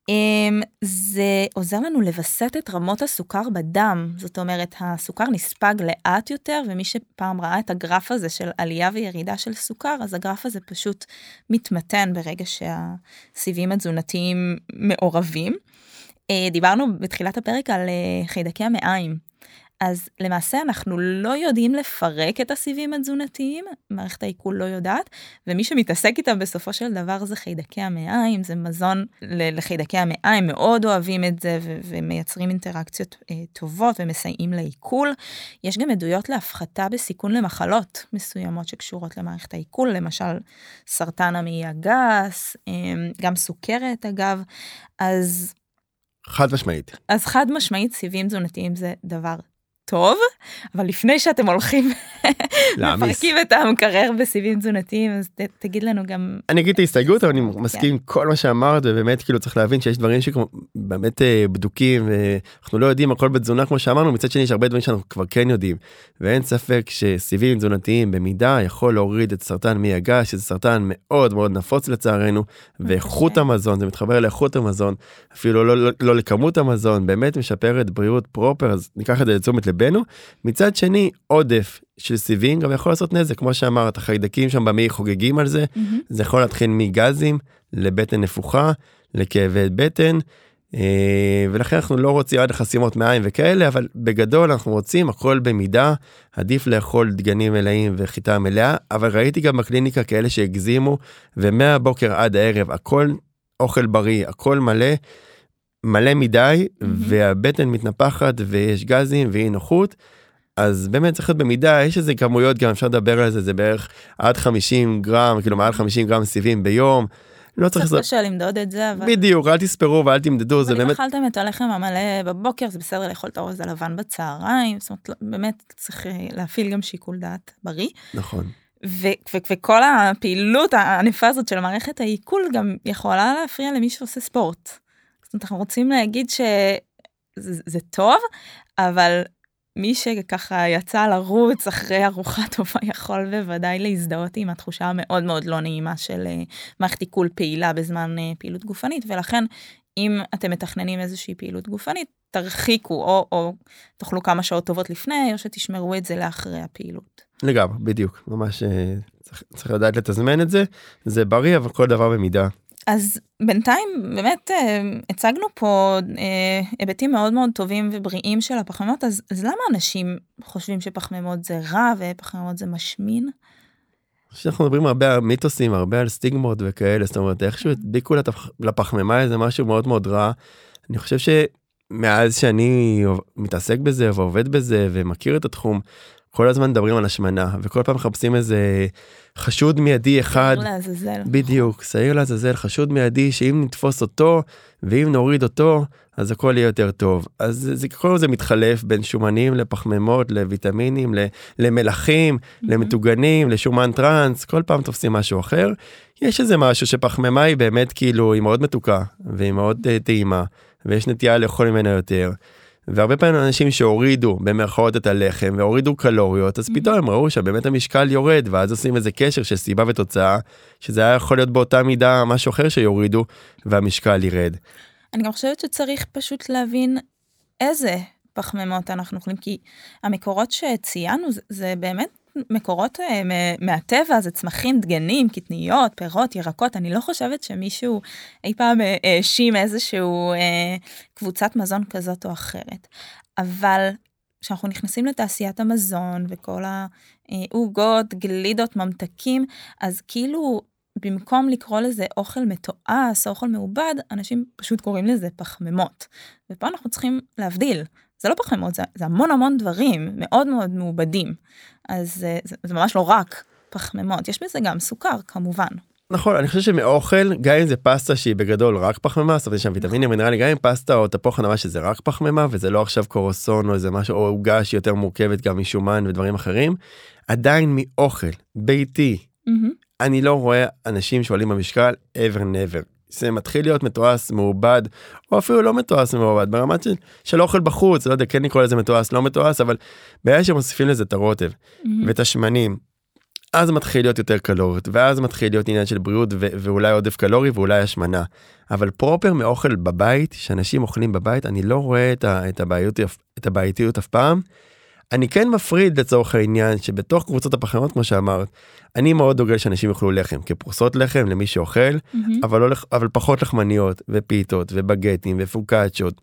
אמ, זה עוזר לנו לווסת את רמות הסוכר בדם, זאת אומרת הסוכר נספג לאט יותר ומי שפעם ראה את הגרף הזה של עלייה וירידה של סוכר אז הגרף הזה פשוט מתמתן ברגע שהסיבים התזונתיים מעורבים. אה, דיברנו בתחילת הפרק על אה, חיידקי המעיים. אז למעשה אנחנו לא יודעים לפרק את הסיבים התזונתיים, מערכת העיכול לא יודעת, ומי שמתעסק איתם בסופו של דבר זה חיידקי המעיים, זה מזון לחיידקי המעיים, מאוד אוהבים את זה ו- ומייצרים אינטראקציות אה, טובות ומסייעים לעיכול. יש גם עדויות להפחתה בסיכון למחלות מסוימות שקשורות למערכת העיכול, למשל סרטן המעי הגס, אה, גם סוכרת אגב, אז... חד משמעית. אז חד משמעית סיבים תזונתיים זה דבר טוב, אבל לפני שאתם הולכים. מפרקים את המקרר בסיבים תזונתיים, אז ת, תגיד לנו גם... אני אגיד את ההסתייגות אבל אני מסכים עם כל מה שאמרת ובאמת כאילו צריך להבין שיש דברים שבאמת אה, בדוקים ואנחנו לא יודעים הכל בתזונה כמו שאמרנו מצד שני יש הרבה דברים שאנחנו כבר כן יודעים. ואין ספק שסיבים תזונתיים במידה יכול להוריד את סרטן מי הגש שזה סרטן מאוד מאוד נפוץ לצערנו ואיכות המזון זה מתחבר לאיכות המזון אפילו לא, לא, לא לכמות המזון באמת משפר את בריאות פרופר אז ניקח את זה לתשומת ליבנו מצד שני עודף של סיבים גם יכול לעשות נזק כמו שאמרת החיידקים שם במעי חוגגים על זה Mm-hmm. זה יכול להתחיל מגזים לבטן נפוחה לכאבי בטן אה, ולכן אנחנו לא רוצים עד לחסימות מעיים וכאלה אבל בגדול אנחנו רוצים הכל במידה עדיף לאכול דגנים מלאים וחיטה מלאה אבל ראיתי גם בקליניקה כאלה שהגזימו ומהבוקר עד הערב הכל אוכל בריא הכל מלא. מלא מדי והבטן מתנפחת ויש גזים ואי נוחות. אז באמת צריך להיות במידה יש איזה כמויות גם אפשר לדבר על זה זה בערך עד 50 גרם כאילו מעל 50 גרם סיבים ביום. לא צריך קצת קשה למדוד את זה, אבל... בדיוק אל תספרו ואל תמדדו זה אבל אם באמת אכלתם את הלחם המלא בבוקר, זה בסדר לאכול את האורז הלבן בצהריים, זאת אומרת, לא- באמת צריך אה, להפעיל גם שיקול דעת בריא. נכון וכל הפעילות הענפה הזאת של מערכת העיכול גם יכולה להפריע למי שעושה ספורט. זאת אומרת, אנחנו רוצים להגיד שזה זה טוב, אבל מי שככה יצא לרוץ אחרי ארוחה טובה יכול בוודאי להזדהות עם התחושה המאוד מאוד לא נעימה של אה, מערכת עיכול פעילה בזמן אה, פעילות גופנית, ולכן אם אתם מתכננים איזושהי פעילות גופנית, תרחיקו או, או תאכלו כמה שעות טובות לפני, או שתשמרו את זה לאחרי הפעילות. לגמרי בדיוק ממש אה, צריך, צריך לדעת לתזמן את זה זה בריא אבל כל דבר במידה אז בינתיים באמת אה, הצגנו פה אה, היבטים מאוד מאוד טובים ובריאים של הפחמימות, אז, אז למה אנשים חושבים שפחמימות זה רע ופחמימות זה משמין? אנחנו מדברים הרבה על מיתוסים הרבה על סטיגמות וכאלה זאת אומרת איכשהו הדביקו לתפ... לפחמימה איזה משהו מאוד מאוד רע. אני חושב שמאז שאני מתעסק בזה ועובד בזה ומכיר את התחום כל הזמן מדברים על השמנה וכל פעם מחפשים איזה חשוד מיידי אחד לעזאזל. בדיוק שעיר לעזאזל חשוד מיידי שאם נתפוס אותו ואם נוריד אותו אז הכל יהיה יותר טוב אז זה- כל זה מתחלף בין שומנים לפחמימות לויטמינים למלחים למטוגנים לשומן טראנס כל פעם תופסים משהו אחר. יש איזה משהו שפחמימה היא באמת כאילו היא מאוד מתוקה והיא מאוד אה, טעימה ויש נטייה לאכול ממנה יותר. והרבה פעמים אנשים שהורידו במרכאות את הלחם והורידו קלוריות אז פתאום הם ראו שבאמת המשקל יורד ואז עושים איזה קשר של סיבה ותוצאה שזה היה יכול להיות באותה מידה משהו אחר שיורידו והמשקל ירד. אני גם חושבת שצריך פשוט להבין איזה פחמימות אנחנו אוכלים, כי המקורות שציינו זה, זה באמת מקורות אה, מהטבע, זה צמחים, דגנים, קטניות, פירות, ירקות, אני לא חושבת שמישהו אי פעם אה, האשים איזשהו אה, קבוצת מזון כזאת או אחרת. אבל כשאנחנו נכנסים לתעשיית המזון וכל העוגות, גלידות, ממתקים, אז כאילו במקום לקרוא לזה אוכל מתועש, אוכל מעובד, אנשים פשוט קוראים לזה פחמימות. ופה אנחנו צריכים להבדיל. זה לא פחמימות, זה, זה המון המון דברים מאוד מאוד מעובדים. אז זה, זה, זה ממש לא רק פחמימות, יש בזה גם סוכר כמובן. נכון אני חושב שמאוכל גם אם זה פסטה שהיא בגדול רק פחמימה זאת אומרת יש שם ויטמינים מינרלים גם אם פסטה או תפוח אדמה שזה רק פחמימה וזה לא עכשיו קורסון או איזה משהו או עוגה שהיא יותר מורכבת גם משומן ודברים אחרים עדיין מאוכל ביתי מהמם. אני לא רואה אנשים שעולים במשקל ever never. זה מתחיל להיות מתועש מעובד או אפילו לא מתועש מעובד ברמת של, של אוכל בחוץ לא יודע כן לקרוא לזה מתועש לא מתועש אבל ברגע שמוסיפים לזה את הרוטב מהמם. ואת השמנים. אז מתחיל להיות יותר קלוריות ואז מתחיל להיות עניין של בריאות ו- ואולי עודף קלורי ואולי השמנה. אבל פרופר מאוכל בבית שאנשים אוכלים בבית אני לא רואה את, ה- את, הבעיות, את הבעייתיות אף פעם. אני כן מפריד לצורך העניין שבתוך קבוצות הפחמימות כמו שאמרת אני מאוד דוגל שאנשים יאכלו לחם כפרוסות לחם למי שאוכל מהמם. אבל לא אבל פחות לחמניות ופיתות ובגטים ופוקאצ'ות.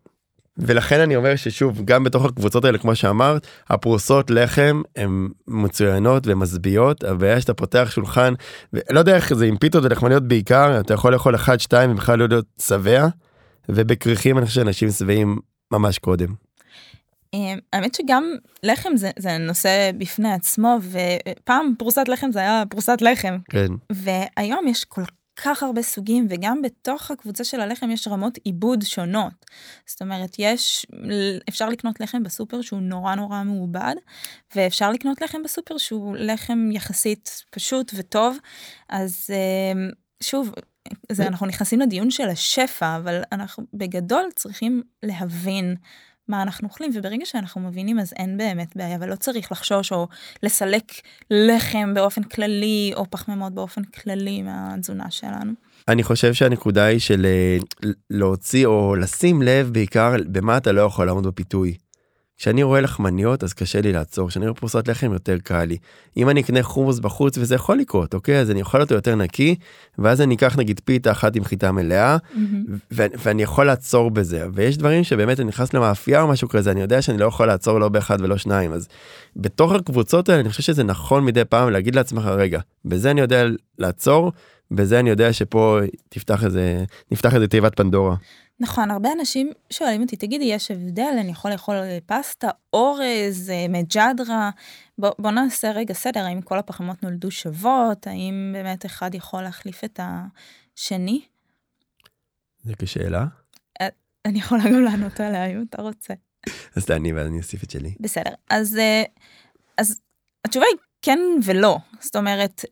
ולכן אני אומר ששוב גם בתוך הקבוצות האלה כמו שאמרת הפרוסות לחם הן מצוינות ומשביעות הבעיה שאתה פותח שולחן ולא יודע איך זה עם פיתות ולחמניות בעיקר אתה יכול לאכול אחד שתיים ובכלל לא להיות שבע ובכריכים אני חושב שאנשים שבעים ממש קודם. אה, האמת שגם לחם זה, זה נושא בפני עצמו, ופעם פרוסת לחם זה היה פרוסת לחם, כן והיום יש כל כך הרבה סוגים, וגם בתוך הקבוצה של הלחם יש רמות עיבוד שונות. זאת אומרת, יש, אפשר לקנות לחם בסופר שהוא נורא נורא מעובד, ואפשר לקנות לחם בסופר שהוא לחם יחסית פשוט וטוב. אז אמ, שוב, זה, אנחנו נכנסים לדיון של השפע, אבל אנחנו בגדול צריכים להבין מה אנחנו אוכלים, וברגע שאנחנו מבינים אז אין באמת בעיה, ולא צריך לחשוש או לסלק לחם באופן כללי, או פחמימות באופן כללי מהתזונה שלנו. אני חושב שהנקודה היא של אה, להוציא או לשים לב בעיקר במה אתה לא יכול לעמוד בפיתוי. כשאני רואה לחמניות אז קשה לי לעצור, כשאני רואה פרוסת לחם יותר קל לי. אם אני אקנה חומוס בחוץ וזה יכול לקרות, אוקיי? אז אני יכול אותו יותר נקי, ואז אני אקח נגיד פיתה אחת עם חיטה מלאה, mm-hmm. ו- ואני יכול לעצור בזה. ויש דברים שבאמת אני נכנס למאפייה או משהו כזה, אני יודע שאני לא יכול לעצור לא באחד ולא שניים. אז בתוך הקבוצות האלה אני חושב שזה נכון מדי פעם להגיד לעצמך, רגע, בזה אני יודע לעצור, בזה אני יודע שפה תפתח איזה, נפתח איזה תיבת פנדורה. נכון, הרבה אנשים שואלים אותי, תגידי, יש הבדל, אני יכול לאכול פסטה, אורז, אה, מג'דרה? בוא, בוא נעשה רגע סדר, האם כל הפחמות נולדו שוות? האם באמת אחד יכול להחליף את השני? זה כשאלה? אה, אני יכולה גם לענות עליה אם אתה רוצה. אז תעני ואז אני אוסיף את שלי. בסדר, אז, אה, אז התשובה היא כן ולא, זאת אומרת...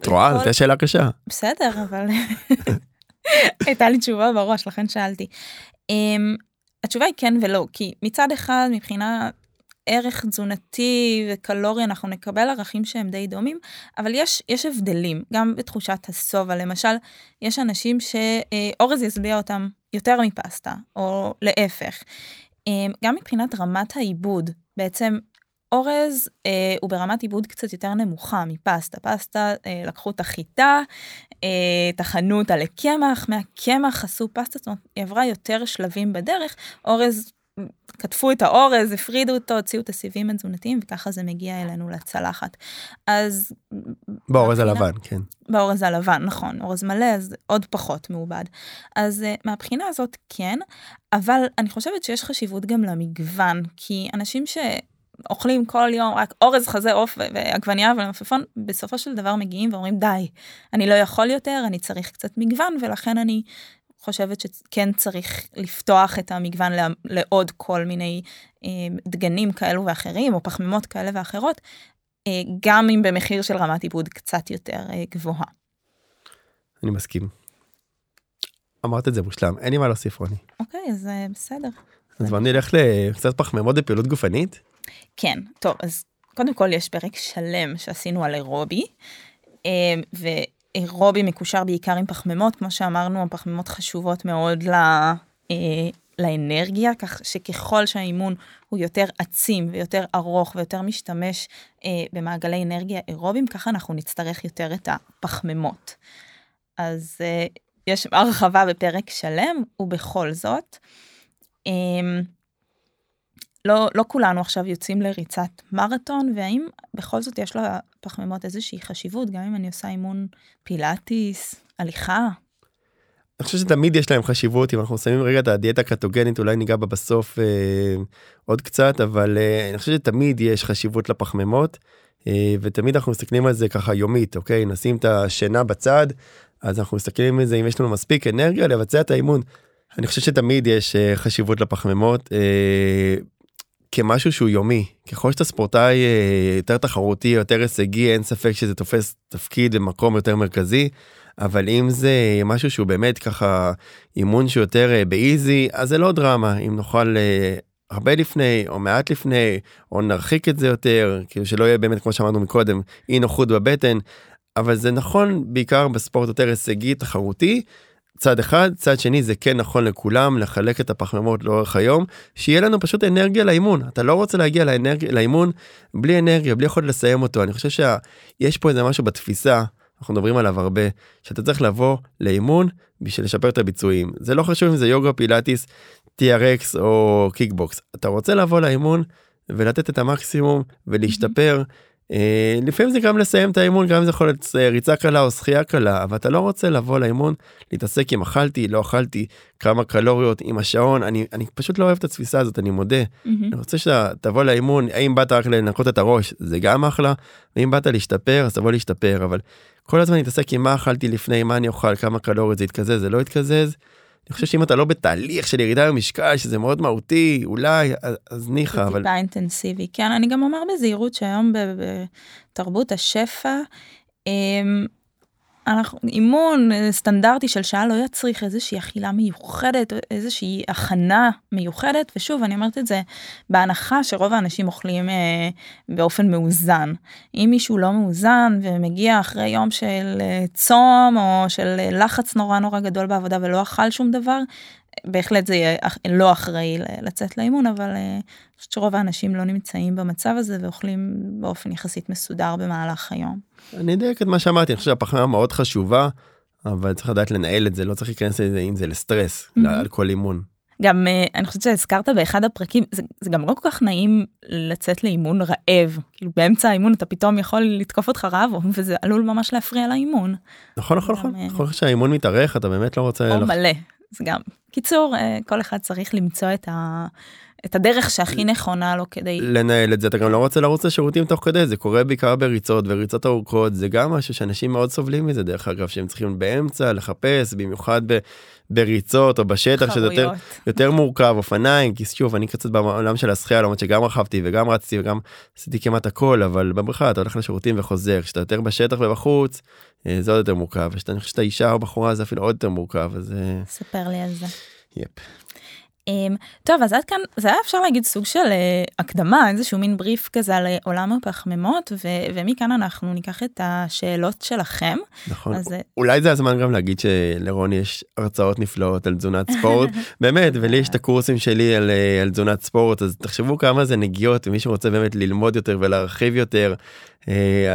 את רואה. זו שאלה קשה. בסדר, אבל... הייתה לי תשובה בראש, לכן שאלתי. Um, התשובה היא כן ולא, כי מצד אחד, מבחינה ערך תזונתי וקלורי, אנחנו נקבל ערכים שהם די דומים, אבל יש, יש הבדלים, גם בתחושת השובע. למשל, יש אנשים שאורז ישביע אותם יותר מפסטה, או להפך. Um, גם מבחינת רמת העיבוד, בעצם אורז אה, הוא ברמת עיבוד קצת יותר נמוכה מפסטה. פסטה, אה, לקחו את החיטה, אה, טחנו אותה לקמח, מהקמח עשו פסטה, זאת אומרת, היא עברה יותר שלבים בדרך. אורז, קטפו את האורז, הפרידו אותו, הוציאו את הסיבים התזונתיים, וככה זה מגיע אלינו לצלחת. אז... באורז הלבן, כן. באורז הלבן, נכון. אורז מלא, אז עוד פחות מעובד. אז uh, מהבחינה הזאת, כן, אבל אני חושבת שיש חשיבות גם למגוון, כי אנשים ש... אוכלים כל יום רק אורז חזה עוף ועגבנייה ומלפפון בסופו של דבר מגיעים ואומרים די אני לא יכול יותר אני צריך קצת מגוון ולכן אני חושבת שכן צריך לפתוח את המגוון לעוד כל מיני אה, דגנים כאלו ואחרים או פחמימות כאלה ואחרות אה, גם אם במחיר של רמת עיבוד קצת יותר אה, גבוהה. אני מסכים. אמרת את זה מושלם אין לי מה להוסיף רוני. אוקיי אז בסדר. אז בוא נלך לקצת פחמימות בפעילות גופנית. כן, טוב, אז קודם כל יש פרק שלם שעשינו על אירובי, אה, ואירובי מקושר בעיקר עם פחמימות, כמו שאמרנו, הפחמימות חשובות מאוד ל... אה, לאנרגיה, כך שככל שהאימון הוא יותר עצים ויותר ארוך ויותר משתמש אה, במעגלי אנרגיה אירובים, ככה אנחנו נצטרך יותר את הפחמימות. אז אה, יש הרחבה בפרק שלם, ובכל זאת, אה, לא, לא כולנו עכשיו יוצאים לריצת מרתון, והאם בכל זאת יש לפחמימות איזושהי חשיבות, גם אם אני עושה אימון פילאטיס, הליכה? אני חושב שתמיד יש להם חשיבות אם אנחנו שמים רגע את הדיאטה הקטוגנית אולי ניגע בה בסוף אה, עוד קצת אבל אה, אני חושב שתמיד יש חשיבות לפחמימות אה, ותמיד אנחנו מסתכלים על זה ככה יומית אוקיי נשים את השינה בצד אז אנחנו מסתכלים על זה אם יש לנו מספיק אנרגיה לבצע את האימון. אני חושב שתמיד יש אה, חשיבות לפחמימות אה, כמשהו שהוא יומי. ככל שאתה ספורטאי אה, יותר תחרותי יותר הישגי אין ספק שזה תופס תפקיד במקום יותר מרכזי אבל אם זה משהו שהוא באמת ככה אימון שיותר אה, באיזי אז זה לא דרמה. אם נוכל אה, הרבה לפני או מעט לפני או נרחיק את זה יותר כאילו שלא יהיה באמת כמו שאמרנו מקודם אי נוחות בבטן. אבל זה נכון בעיקר בספורט יותר הישגי תחרותי צד אחד, צד שני זה כן נכון לכולם לחלק את הפחמימות לאורך היום, שיהיה לנו פשוט אנרגיה לאימון. אתה לא רוצה להגיע לאנרגיה, לאימון בלי אנרגיה, בלי יכולת לסיים אותו. אני חושב שיש פה איזה משהו בתפיסה, אנחנו מדברים עליו הרבה, שאתה צריך לבוא לאימון בשביל לשפר את הביצועים. זה לא חשוב אם זה יוגה, פילאטיס, TRX או קיקבוקס. אתה רוצה לבוא לאימון ולתת את המקסימום ולהשתפר. אה, לפעמים זה גם לסיים את האימון גם אם זה יכול להיות אה, ריצה קלה או שחייה קלה אבל אתה לא רוצה לבוא לאימון להתעסק אם אכלתי לא אכלתי כמה קלוריות עם השעון אני אני פשוט לא אוהב את התפיסה הזאת אני מודה מהמם. אני רוצה שאתה תבוא לאימון האם באת רק לנקות את הראש זה גם אחלה ואם באת להשתפר אז תבוא להשתפר אבל כל הזמן להתעסק עם מה אכלתי לפני מה אני אוכל כמה קלוריות זה יתקזז זה לא יתקזז. אני חושב שאם אתה לא בתהליך של ירידה במשקל שזה מאוד מהותי אולי אז, אז ניחא זה אבל טיפה אינטנסיבי. כן, אני גם אומר בזהירות שהיום בתרבות השפע, אמ, אנחנו, אימון אה, סטנדרטי של שעה לא יצריך איזושהי אכילה מיוחדת, איזושהי הכנה מיוחדת, ושוב, אני אומרת את זה בהנחה שרוב האנשים אוכלים אה, באופן מאוזן. אם מישהו לא מאוזן ומגיע אחרי יום של אה, צום או של אה, לחץ נורא נורא גדול בעבודה ולא אכל שום דבר, בהחלט זה יהיה לא אחראי לצאת לאימון, אבל אה, אני חושבת שרוב האנשים לא נמצאים במצב הזה ואוכלים באופן יחסית מסודר במהלך היום. אני אדייק את מה שאמרתי, אני חושב שהפחמימה מאוד חשובה, אבל צריך לדעת לנהל את זה, לא צריך להיכנס לזה אם זה לסטרס, Mhm. על כל אימון. גם אה, אני חושבת שהזכרת באחד הפרקים, זה, זה גם לא כל כך נעים לצאת לאימון רעב. כאילו באמצע האימון אתה פתאום יכול לתקוף אותך רעב, וזה עלול ממש להפריע לאימון. נכון, נכון, נכון, אה, נכון שהאימון מתארך, אתה באמת לא רוצה... או לח- מלא. זה גם. קיצור, אה, כל אחד צריך למצוא את, ה, את הדרך שהכי נכונה לו כדי... לנהל את זה, אתה גם לא רוצה לרוץ לשירותים תוך כדי, זה קורה בעיקר בריצות וריצות ארוכות, זה גם משהו שאנשים מאוד סובלים מזה, דרך אגב, שהם צריכים באמצע לחפש, במיוחד ב... בריצות או בשטח, שזה יותר. יותר מורכב, אופניים, כי שוב, אני קצת בעולם של השחייה, למרות שגם רכבתי וגם רצתי וגם עשיתי כמעט הכל, אבל בבריכה אתה הולך לשירותים וחוזר, כשאתה יותר בשטח ובחוץ, אה, זה עוד יותר מורכב, וכשאתה חושב שאתה אישה או בחורה זה אפילו עוד יותר מורכב, אז אה, ספר לי על זה. יפ. אמ, טוב, אז עד כאן, זה היה אפשר להגיד סוג של אה, הקדמה, איזשהו מין בריף כזה על אה, עולם הפחמימות, ו- ומכאן אנחנו ניקח את השאלות שלכם. נכון. אז אה, אולי זה הזמן גם להגיד שלרוני יש הרצאות נפלאות על תזונת ספורט באמת ולי יש את הקורסים שלי על, על תזונת ספורט אז תחשבו כמה זה נגיעות ומי שרוצה באמת ללמוד יותר ולהרחיב יותר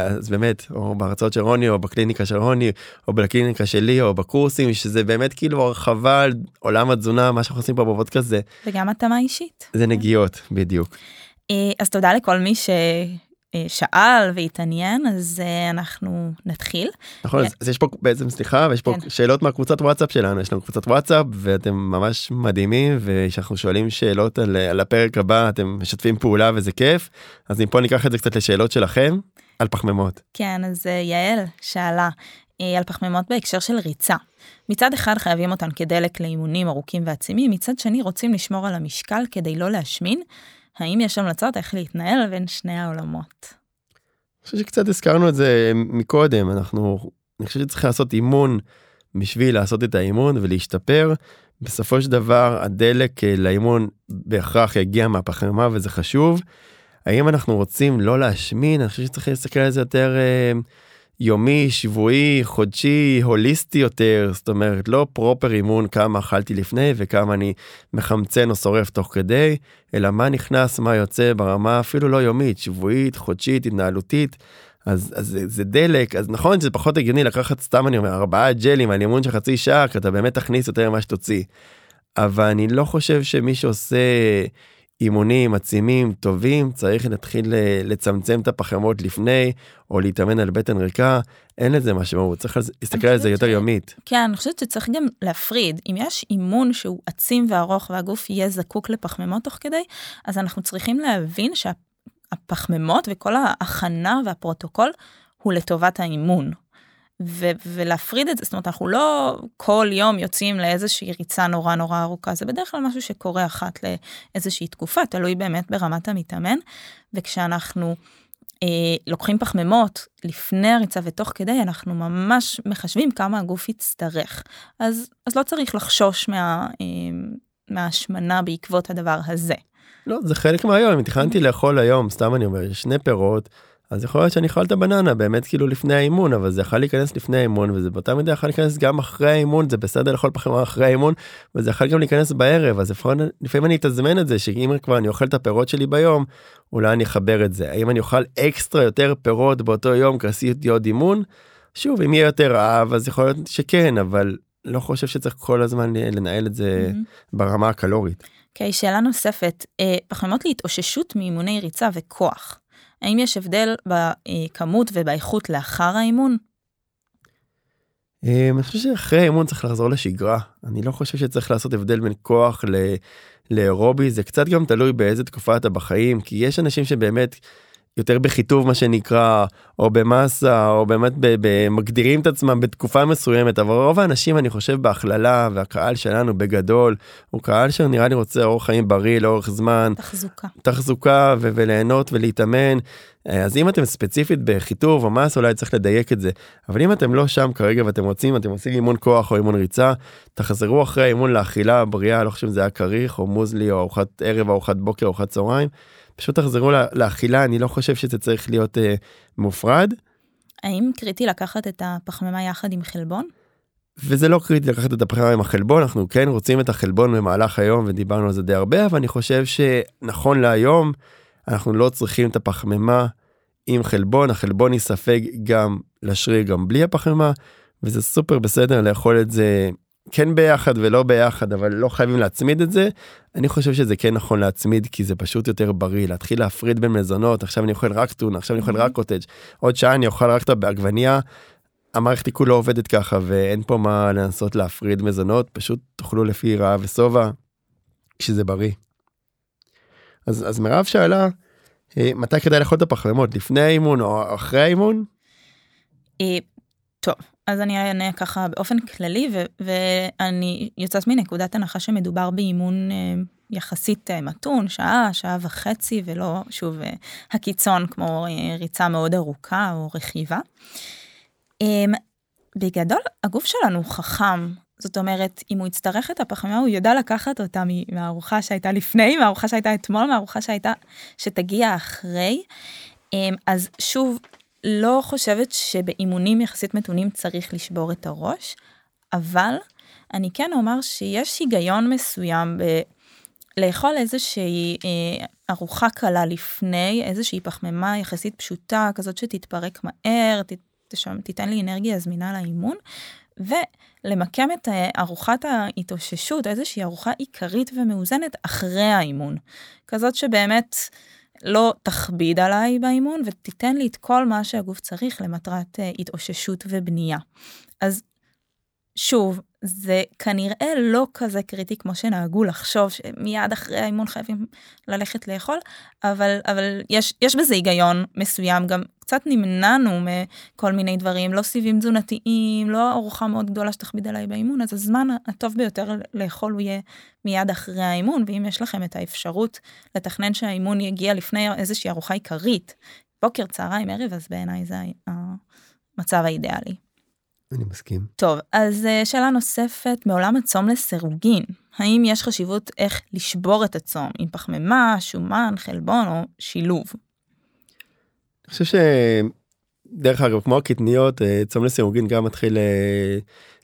אז באמת או בהרצאות של רוני או בקליניקה של רוני או בקליניקה שלי או בקורסים שזה באמת כאילו הרחבה על עולם התזונה מה שאנחנו עושים פה בפודקאסט זה וגם התאמה אישית. זה נגיעות בדיוק. אה, אז תודה לכל מי ששאל והתעניין, אז אה, אנחנו נתחיל. נכון. אז, יש פה בעצם סליחה ויש פה כן. שאלות מהקבוצת וואטסאפ שלנו יש לנו קבוצת וואטסאפ ואתם ממש מדהימים וכשאנחנו שואלים שאלות על, על הפרק הבא אתם משתפים פעולה וזה כיף אז מפה ניקח את זה קצת לשאלות שלכם על פחמימות. כן, אז אה, יעל שאלה אה, על פחמימות בהקשר של ריצה. מצד אחד חייבים אותן כדלק לאימונים ארוכים ועצימים, מצד שני רוצים לשמור על המשקל כדי לא להשמין. האם יש המלצות איך להתנהל בין שני העולמות? אני חושב שקצת הזכרנו את זה מקודם אנחנו אני חושב שצריך לעשות אימון בשביל לעשות את האימון ולהשתפר. בסופו של דבר הדלק אה, לאימון בהכרח יגיע מהפחמימה וזה חשוב. האם אנחנו רוצים לא להשמין אני חושב שצריך להסתכל על זה יותר אה, יומי שבועי חודשי הוליסטי יותר זאת אומרת לא פרופר אימון כמה אכלתי לפני וכמה אני מחמצן או שורף תוך כדי אלא מה נכנס מה יוצא ברמה אפילו לא יומית שבועית חודשית התנהלותית. אז, אז זה, זה דלק אז נכון שזה פחות הגיוני לקחת סתם אני אומר ארבעה ג'לים על אימון של חצי שעה כי אתה באמת תכניס יותר ממה שתוציא. אבל אני לא חושב שמי שעושה אימונים עצימים טובים צריך להתחיל ל- לצמצם את הפחמות לפני או להתאמן על בטן ריקה אין לזה משמעות צריך להסתכל על זה יותר ש- יומית. כן, אני חושבת שצריך גם להפריד. אם יש אימון שהוא עצים וארוך והגוף יהיה זקוק לפחמימות תוך כדי, אז אנחנו צריכים להבין שהפחמימות וכל ההכנה והפרוטוקול הוא לטובת האימון. ו- ולהפריד את זה, זאת אומרת, אנחנו לא כל יום יוצאים לאיזושהי ריצה נורא נורא ארוכה, זה בדרך כלל משהו שקורה אחת לאיזושהי תקופה, תלוי באמת ברמת המתאמן, וכשאנחנו אה, לוקחים פחמימות לפני הריצה ותוך כדי, אנחנו ממש מחשבים כמה הגוף יצטרך. אז, אז לא צריך לחשוש מה, אה, מההשמנה בעקבות הדבר הזה. לא זה חלק מהיום. אם תכננתי לאכול היום סתם אני אומר שני פירות אז יכול להיות שאני אוכל את הבננה באמת כאילו לפני האימון אבל זה יכול להיכנס לפני האימון וזה באותה מידה יכול להיכנס גם אחרי האימון זה בסדר לאכול פחמימה אחרי האימון וזה יכול גם להיכנס בערב אז לפעמים, לפעמים אני אתזמן את זה שאם כבר אני אוכל את הפירות שלי ביום אולי אני אחבר את זה האם אני אוכל אקסטרה יותר פירות באותו יום כי עשיתי עוד אימון. שוב אם יהיה יותר רעב אז יכול להיות שכן אבל לא חושב שצריך כל הזמן לנהל את זה ברמה הקלורית. אוקיי, okay, שאלה נוספת, אה, פחמימות להתאוששות מאימוני ריצה וכוח. האם יש הבדל בכמות ובאיכות לאחר האימון? אה, אני חושב שאחרי האימון צריך לחזור לשגרה. אני לא חושב שצריך לעשות הבדל בין כוח לאירובי, זה קצת גם תלוי באיזה תקופה אתה בחיים, כי יש אנשים שבאמת יותר בחיטוב מה שנקרא, או במסה, או באמת מגדירים את עצמם בתקופה מסוימת, אבל רוב האנשים אני חושב בהכללה, והקהל שלנו בגדול, הוא קהל שנראה לי רוצה אורח חיים בריא לאורך זמן. תחזוקה. תחזוקה וליהנות ולהתאמן. אז אם אתם ספציפית בחיטוב או מסה אולי צריך לדייק את זה אבל אם אתם לא שם כרגע ואתם רוצים אתם עושים אימון כוח או אימון ריצה תחזרו אחרי האימון לאכילה בריאה לא חושב שזה היה כריך או מוזלי או ארוחת ערב ארוחת בוקר ארוחת צהריים פשוט תחזרו לאכילה, אני לא חושב שזה צריך להיות אה, מופרד. האם קריטי לקחת את הפחמימה יחד עם חלבון? וזה לא קריטי לקחת את הפחמימה עם החלבון, אנחנו כן רוצים את החלבון במהלך היום ודיברנו על זה די הרבה, אבל אני חושב שנכון להיום אנחנו לא צריכים את הפחמימה עם חלבון, החלבון יספג גם לשריר גם בלי הפחמימה, וזה סופר בסדר לאכול את זה כן ביחד ולא ביחד אבל לא חייבים להצמיד את זה אני חושב שזה כן נכון להצמיד כי זה פשוט יותר בריא להתחיל להפריד בין מזונות עכשיו אני אוכל רק טונה עכשיו אני אוכל רק קוטג' עוד שעה אני אוכל רק את העגבנייה. המערכת עיכול לא עובדת ככה ואין פה מה לנסות להפריד מזונות פשוט תאכלו לפי רעב ושובע כשזה בריא. אז, אז מירב שאלה אה, מתי כדאי לאכול את הפחמימות לפני האימון או אחרי האימון? אה, טוב אז אני אענה ככה באופן כללי, ו- ואני יוצאת מנקודת הנחה שמדובר באימון אה, יחסית מתון, שעה, שעה וחצי, ולא, שוב, הקיצון כמו ריצה מאוד ארוכה או רכיבה. בגדול, הגוף שלנו חכם, זאת אומרת, אם הוא יצטרך את הפחמימה, הוא יודע לקחת אותה מהארוחה שהייתה לפני, מהארוחה שהייתה אתמול, מהארוחה שהייתה, שתגיע אחרי. אז שוב, לא חושבת שבאימונים יחסית מתונים צריך לשבור את הראש, אבל אני כן אומר שיש היגיון מסוים ב... לאכול איזושהי אה, ארוחה קלה לפני, איזושהי פחמימה יחסית פשוטה, כזאת שתתפרק מהר, ת, תשם, תיתן לי אנרגיה זמינה לאימון, ולמקם את אה, ארוחת ההתאוששות, איזושהי ארוחה עיקרית ומאוזנת אחרי האימון. כזאת שבאמת לא תכביד עליי באימון ותיתן לי את כל מה שהגוף צריך למטרת uh, התאוששות ובנייה. אז שוב, זה כנראה לא כזה קריטי כמו שנהגו לחשוב שמיד אחרי האימון חייבים ללכת לאכול, אבל, אבל יש, יש בזה היגיון מסוים, גם קצת נמנענו מכל מיני דברים, לא סיבים תזונתיים, לא ארוחה מאוד גדולה שתכביד עליי באימון, אז הזמן הטוב ביותר לאכול הוא יהיה מיד אחרי האימון, ואם יש לכם את האפשרות לתכנן שהאימון יגיע לפני איזושהי ארוחה עיקרית, בוקר, צהריים, ערב, אז בעיניי זה המצב האידיאלי. אני מסכים. טוב, אז אה, שאלה נוספת מעולם הצום לסירוגין. האם יש חשיבות איך לשבור את הצום עם פחמימה, שומן, חלבון או שילוב? אני חושב שדרך אגב כמו הקטניות אה, צום לסירוגין גם מתחיל אה,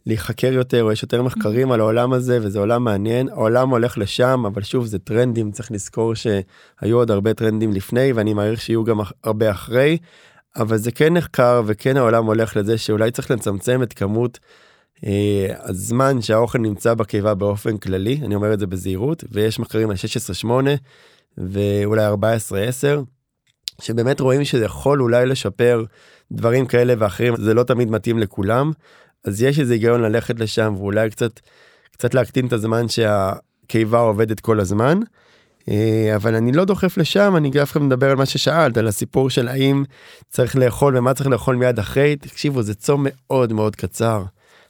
להיחקר יותר או יש יותר מחקרים על העולם הזה וזה עולם מעניין העולם הולך לשם אבל שוב זה טרנדים צריך לזכור שהיו עוד הרבה טרנדים לפני ואני מעריך שיהיו גם הרבה אחרי אבל זה כן נחקר וכן העולם הולך לזה שאולי צריך לצמצם את כמות אה, הזמן שהאוכל נמצא בקיבה באופן כללי אני אומר את זה בזהירות ויש מחקרים על 16-8 ואולי 14-10 שבאמת רואים שזה יכול אולי לשפר דברים כאלה ואחרים זה לא תמיד מתאים לכולם אז יש איזה היגיון ללכת לשם ואולי קצת קצת להקטין את הזמן שהקיבה עובדת כל הזמן. אה, אבל אני לא דוחף לשם אני דווקא מדבר על מה ששאלת על הסיפור של האם צריך לאכול ומה צריך לאכול מיד אחרי תקשיבו זה צום מאוד מאוד קצר.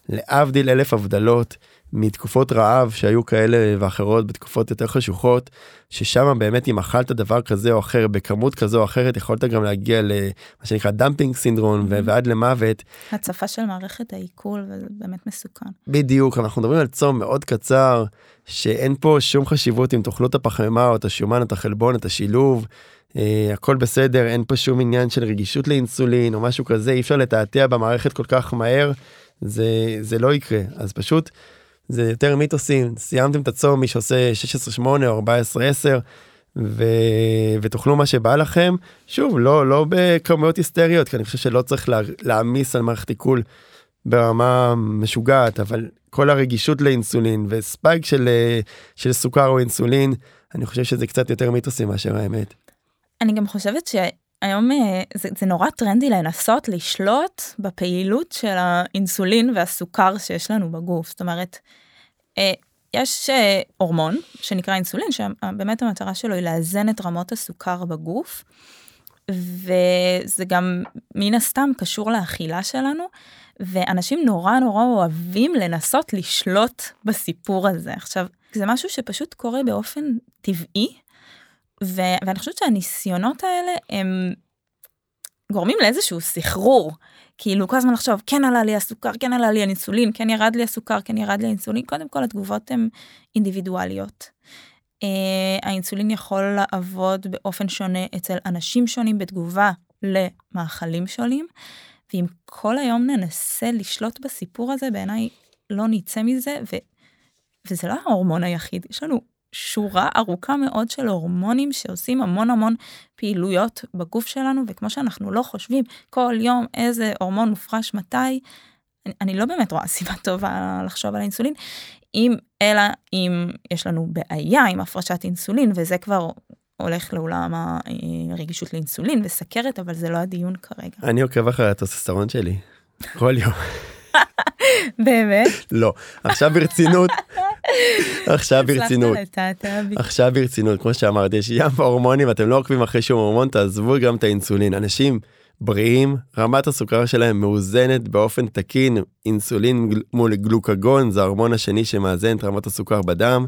להבדיל אלף הבדלות מתקופות רעב שהיו כאלה ואחרות בתקופות יותר חשוכות ששם באמת אם אכלת דבר כזה או אחר בכמות כזו או אחרת יכולת גם להגיע למה שנקרא dumping syndrome mm-hmm. ועד למוות. הצפה של מערכת העיכול וזה באמת מסוכן. בדיוק אנחנו מדברים על צום מאוד קצר שאין פה שום חשיבות אם תאכלו את הפחמימה או את השומן את החלבון את השילוב. Uh, הכל בסדר אין פה שום עניין של רגישות לאינסולין או משהו כזה אי אפשר לתעתע במערכת כל כך מהר זה זה לא יקרה אז פשוט זה יותר מיתוסים סיימתם את הצום מי שעושה 16-8 או 14-10 ו... ותאכלו מה שבא לכם שוב לא לא בכמויות היסטריות כי אני חושב שלא צריך לה... להעמיס על מערכת עיכול ברמה משוגעת אבל כל הרגישות לאינסולין וספייק של של סוכר או אינסולין אני חושב שזה קצת יותר מיתוסים מאשר האמת. אני גם חושבת ש... היום אה, זה, זה נורא טרנדי לנסות לשלוט בפעילות של האינסולין והסוכר שיש לנו בגוף. זאת אומרת, אה, יש אה, הורמון שנקרא אינסולין, שבאמת המטרה שלו היא לאזן את רמות הסוכר בגוף, וזה גם מן הסתם קשור לאכילה שלנו, ואנשים נורא נורא אוהבים לנסות לשלוט בסיפור הזה. עכשיו, זה משהו שפשוט קורה באופן טבעי, ו- ואני חושבת שהניסיונות האלה הם גורמים לאיזשהו סחרור. כאילו כל הזמן לחשוב כן עלה לי הסוכר כן עלה לי האינסולין כן ירד לי הסוכר כן ירד לי האינסולין קודם כל התגובות הן אינדיבידואליות. Uh, האינסולין יכול לעבוד באופן שונה אצל אנשים שונים בתגובה למאכלים שונים ואם כל היום ננסה לשלוט בסיפור הזה בעיניי לא נצא מזה ו, וזה לא ההורמון היחיד יש לנו שורה ארוכה מאוד של הורמונים שעושים המון המון פעילויות בגוף שלנו, וכמו שאנחנו לא חושבים כל יום איזה הורמון מופרש מתי, אני, אני לא באמת רואה סיבה טובה לחשוב על האינסולין, אם אלא אם יש לנו בעיה עם הפרשת אינסולין, וזה כבר הולך לעולם הרגישות לאינסולין וסכרת, אבל זה לא הדיון כרגע. אני עוקב אחרי הטוסטסטרון שלי, כל יום. באמת? לא. עכשיו ברצינות, עכשיו ברצינות, עכשיו ברצינות, כמו שאמרת, יש ים הורמונים, אתם לא עוקבים אחרי שום הורמון, תעזבו גם את האינסולין. אנשים בריאים, רמת הסוכר שלהם מאוזנת באופן תקין, אינסולין מול גלוקגון, זה ההורמון השני שמאזן את רמת הסוכר בדם.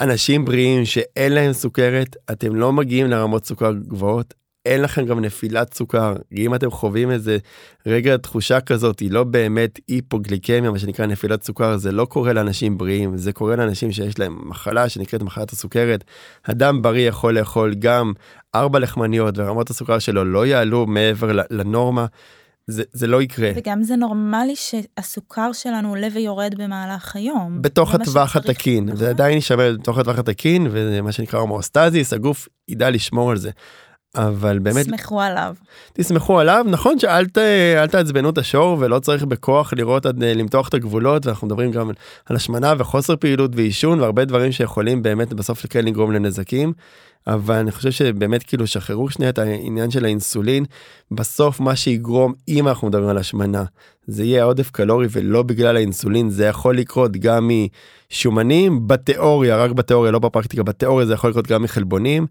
אנשים בריאים שאין להם סוכרת, אתם לא מגיעים לרמות סוכר גבוהות, אין לכם גם נפילת סוכר. אם אתם חווים איזה רגע תחושה כזאת, היא לא באמת היפוגליקמיה, מה שנקרא נפילת סוכר, זה לא קורה לאנשים בריאים, זה קורה לאנשים שיש להם מחלה שנקראת מחלת הסוכרת. אדם בריא יכול לאכול גם ארבע לחמניות ורמות הסוכר שלו לא יעלו מעבר לנורמה. זה, זה לא יקרה. וגם זה נורמלי שהסוכר שלנו עולה ויורד במהלך היום. בתוך הטווח התקין, זה נכון. עדיין יישמר בתוך הטווח התקין, וזה מה שנקרא הומואסטזיס, הגוף ידע לשמור על זה. אבל באמת תסמכו עליו. תסמכו עליו. נכון שאל ת, אל תעצבנו את השור ולא צריך בכוח לראות עד למתוח את הגבולות ואנחנו מדברים גם על השמנה וחוסר פעילות ועישון והרבה דברים שיכולים באמת בסוף כן לגרום לנזקים. אבל אני חושב שבאמת כאילו שחררו שנייה את העניין של האינסולין בסוף מה שיגרום אם אנחנו מדברים על השמנה זה יהיה עודף קלורי ולא בגלל האינסולין זה יכול לקרות גם משומנים בתיאוריה רק בתיאוריה לא בפרקטיקה בתיאוריה זה יכול לקרות גם מחלבונים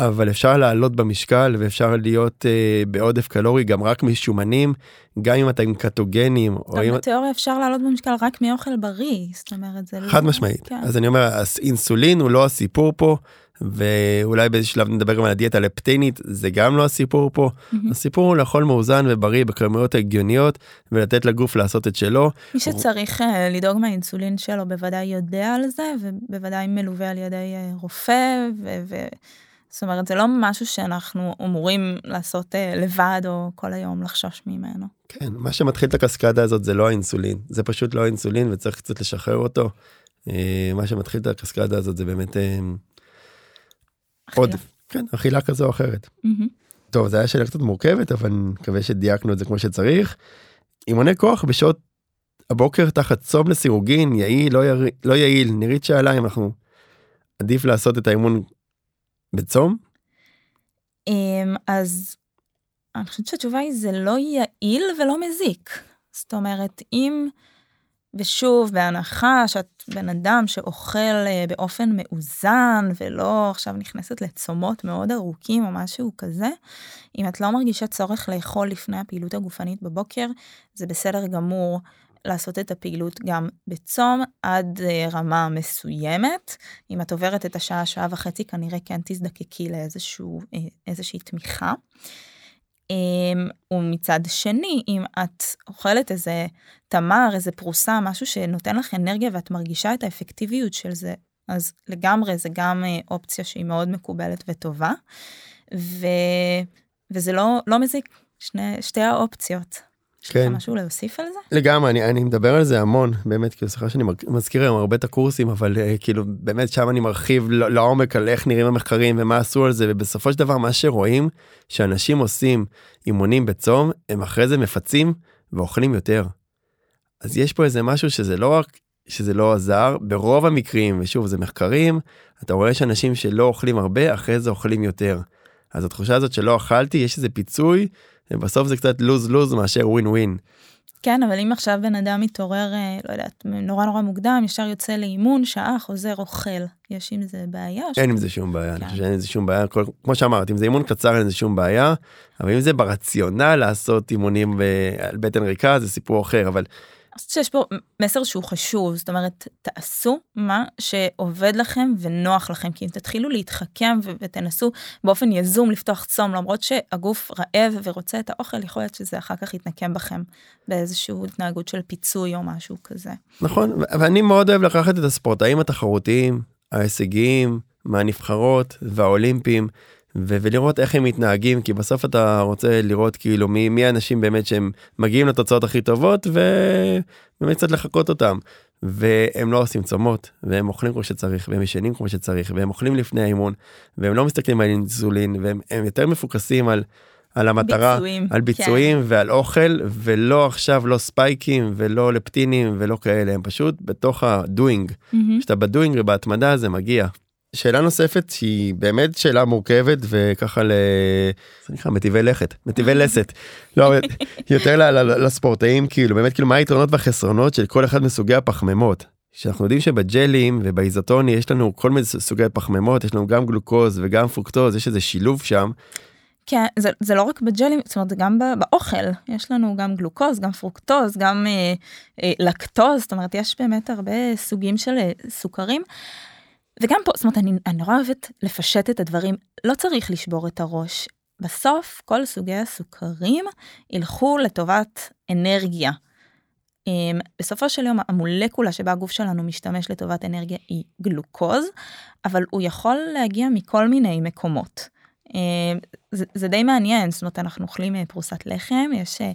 אבל אפשר לעלות במשקל ואפשר להיות אה, בעודף קלורי גם רק משומנים, גם אם אתם קטוגנים. טוב, אם... בתיאוריה אפשר לעלות במשקל רק מאוכל בריא, זאת אומרת זה לא... חד משמעית. כן. אז אני אומר, האינסולין הוא לא הסיפור פה, ואולי באיזה שלב נדבר גם על הדיאטה לפטינית, זה גם לא הסיפור פה. Mm-hmm. הסיפור הוא לאכול מאוזן ובריא בכמויות הגיוניות, ולתת לגוף לעשות את שלו. מי שצריך uh, לדאוג מהאינסולין שלו בוודאי יודע על זה, ובוודאי מלווה על ידי uh, רופא, ו... ו... זאת אומרת, זה לא משהו שאנחנו אמורים לעשות אה, לבד או כל היום לחשוש ממנו. כן, מה שמתחיל את הקסקדה הזאת זה לא האינסולין, זה פשוט לא האינסולין וצריך קצת לשחרר אותו. אה, מה שמתחיל את הקסקדה הזאת זה באמת אה, עוד, כן, אכילה כזו או אחרת. Mm-hmm. טוב, זו הייתה שאלה קצת מורכבת, אבל אני מקווה שדייקנו את זה כמו שצריך. אימוני כוח בשעות הבוקר תחת צום לסירוגין, יעיל, לא, יר... לא יעיל, נירית שאלה אם אנחנו עדיף לעשות את האימון בצום? אמ, אז אני חושבת שהתשובה היא זה לא יעיל ולא מזיק. זאת אומרת, אם, ושוב, בהנחה שאת בן אדם שאוכל אה, באופן מאוזן ולא עכשיו נכנסת לצומות מאוד ארוכים או משהו כזה, אם את לא מרגישה צורך לאכול לפני הפעילות הגופנית בבוקר, זה בסדר גמור לעשות את הפעילות גם בצום עד אה, רמה מסוימת. אם את עוברת את השעה, שעה וחצי, כנראה כן תזדקקי לאיזשהו, אה, תמיכה. אמ, ומצד שני, אם את אוכלת איזה תמר, איזה פרוסה, משהו שנותן לך אנרגיה ואת מרגישה את האפקטיביות של זה, אז לגמרי זה גם אה, אופציה שהיא מאוד מקובלת וטובה. ו... וזה לא, לא מזיק, שני, שתי האופציות. יש לך כן. משהו להוסיף על זה? לגמרי, אני, אני מדבר על זה המון, באמת, כאילו, סליחה שאני מזכיר היום הרבה את הקורסים, אבל uh, כאילו, באמת שם אני מרחיב לעומק על איך נראים המחקרים ומה עשו על זה, ובסופו של דבר מה שרואים, שאנשים עושים אימונים בצום, הם אחרי זה מפצים ואוכלים יותר. אז יש פה איזה משהו שזה לא רק שזה לא עזר, ברוב המקרים, ושוב, זה מחקרים, אתה רואה שאנשים שלא אוכלים הרבה, אחרי זה אוכלים יותר. אז התחושה הזאת שלא אכלתי, יש איזה פיצוי, ובסוף זה קצת לוז לוז מאשר ווין ווין. כן, אבל אם עכשיו בן אדם מתעורר, אה, לא יודעת, נורא נורא מוקדם, ישר יוצא לאימון, שעה, חוזר, אוכל, יש עם זה בעיה? אין עם זה שום בעיה, כן. אני חושב שאין עם זה שום בעיה, כל, כמו שאמרת, אם זה אימון קצר אין עם זה שום בעיה, אבל אם זה ברציונל לעשות אימונים על בטן ריקה, זה סיפור אחר, אבל אני חושבת שיש פה מסר שהוא חשוב, זאת אומרת, תעשו מה שעובד לכם ונוח לכם, כי אם תתחילו להתחכם ותנסו באופן יזום לפתוח צום, למרות שהגוף רעב ורוצה את האוכל, יכול להיות שזה אחר כך יתנקם בכם באיזושהי התנהגות של פיצוי או משהו כזה. נכון, ואני מאוד אוהב לקחת את הספורטאים התחרותיים, ההישגיים, מהנבחרות והאולימפיים, ו- ולראות איך הם מתנהגים כי בסוף אתה רוצה לראות כאילו מי מי האנשים באמת שהם מגיעים לתוצאות הכי טובות ובאמת קצת לחקות אותם והם לא עושים צומות והם אוכלים כמו שצריך והם ישנים כמו שצריך והם אוכלים לפני האימון והם לא מסתכלים על אינסולין והם יותר מפוקסים על. על המטרה, ביצועים, על ביצועים כן. ועל אוכל ולא עכשיו לא ספייקים ולא לפטינים ולא כאלה הם פשוט בתוך הדוינג. Mm-hmm. כשאתה בדוינג ובהתמדה זה מגיע. שאלה נוספת שהיא באמת שאלה מורכבת וככה ל... זה נקרא מטיבי לכת, מטיבי לסת. לא, יותר לספורטאים כאילו באמת כאילו מה היתרונות והחסרונות של כל אחד מסוגי הפחמימות. שאנחנו יודעים שבג'לים ובאיזוטוני יש לנו כל מיני סוגי פחמימות יש לנו גם גלוקוז וגם פרוקטוז יש איזה שילוב שם. כן זה, זה לא רק בג'לים זאת אומרת גם באוכל יש לנו גם גלוקוז גם פרוקטוז גם אה, אה, לקטוז זאת אומרת יש באמת הרבה סוגים של אה, סוכרים. וגם פה, זאת אומרת, אני, אני נורא אוהבת לפשט את הדברים, לא צריך לשבור את הראש. בסוף, כל סוגי הסוכרים ילכו לטובת אנרגיה. Um, בסופו של יום המולקולה שבה הגוף שלנו משתמש לטובת אנרגיה היא גלוקוז, אבל הוא יכול להגיע מכל מיני מקומות. אה, זה, זה די מעניין, זאת אומרת אנחנו אוכלים אה, פרוסת לחם, יש אה,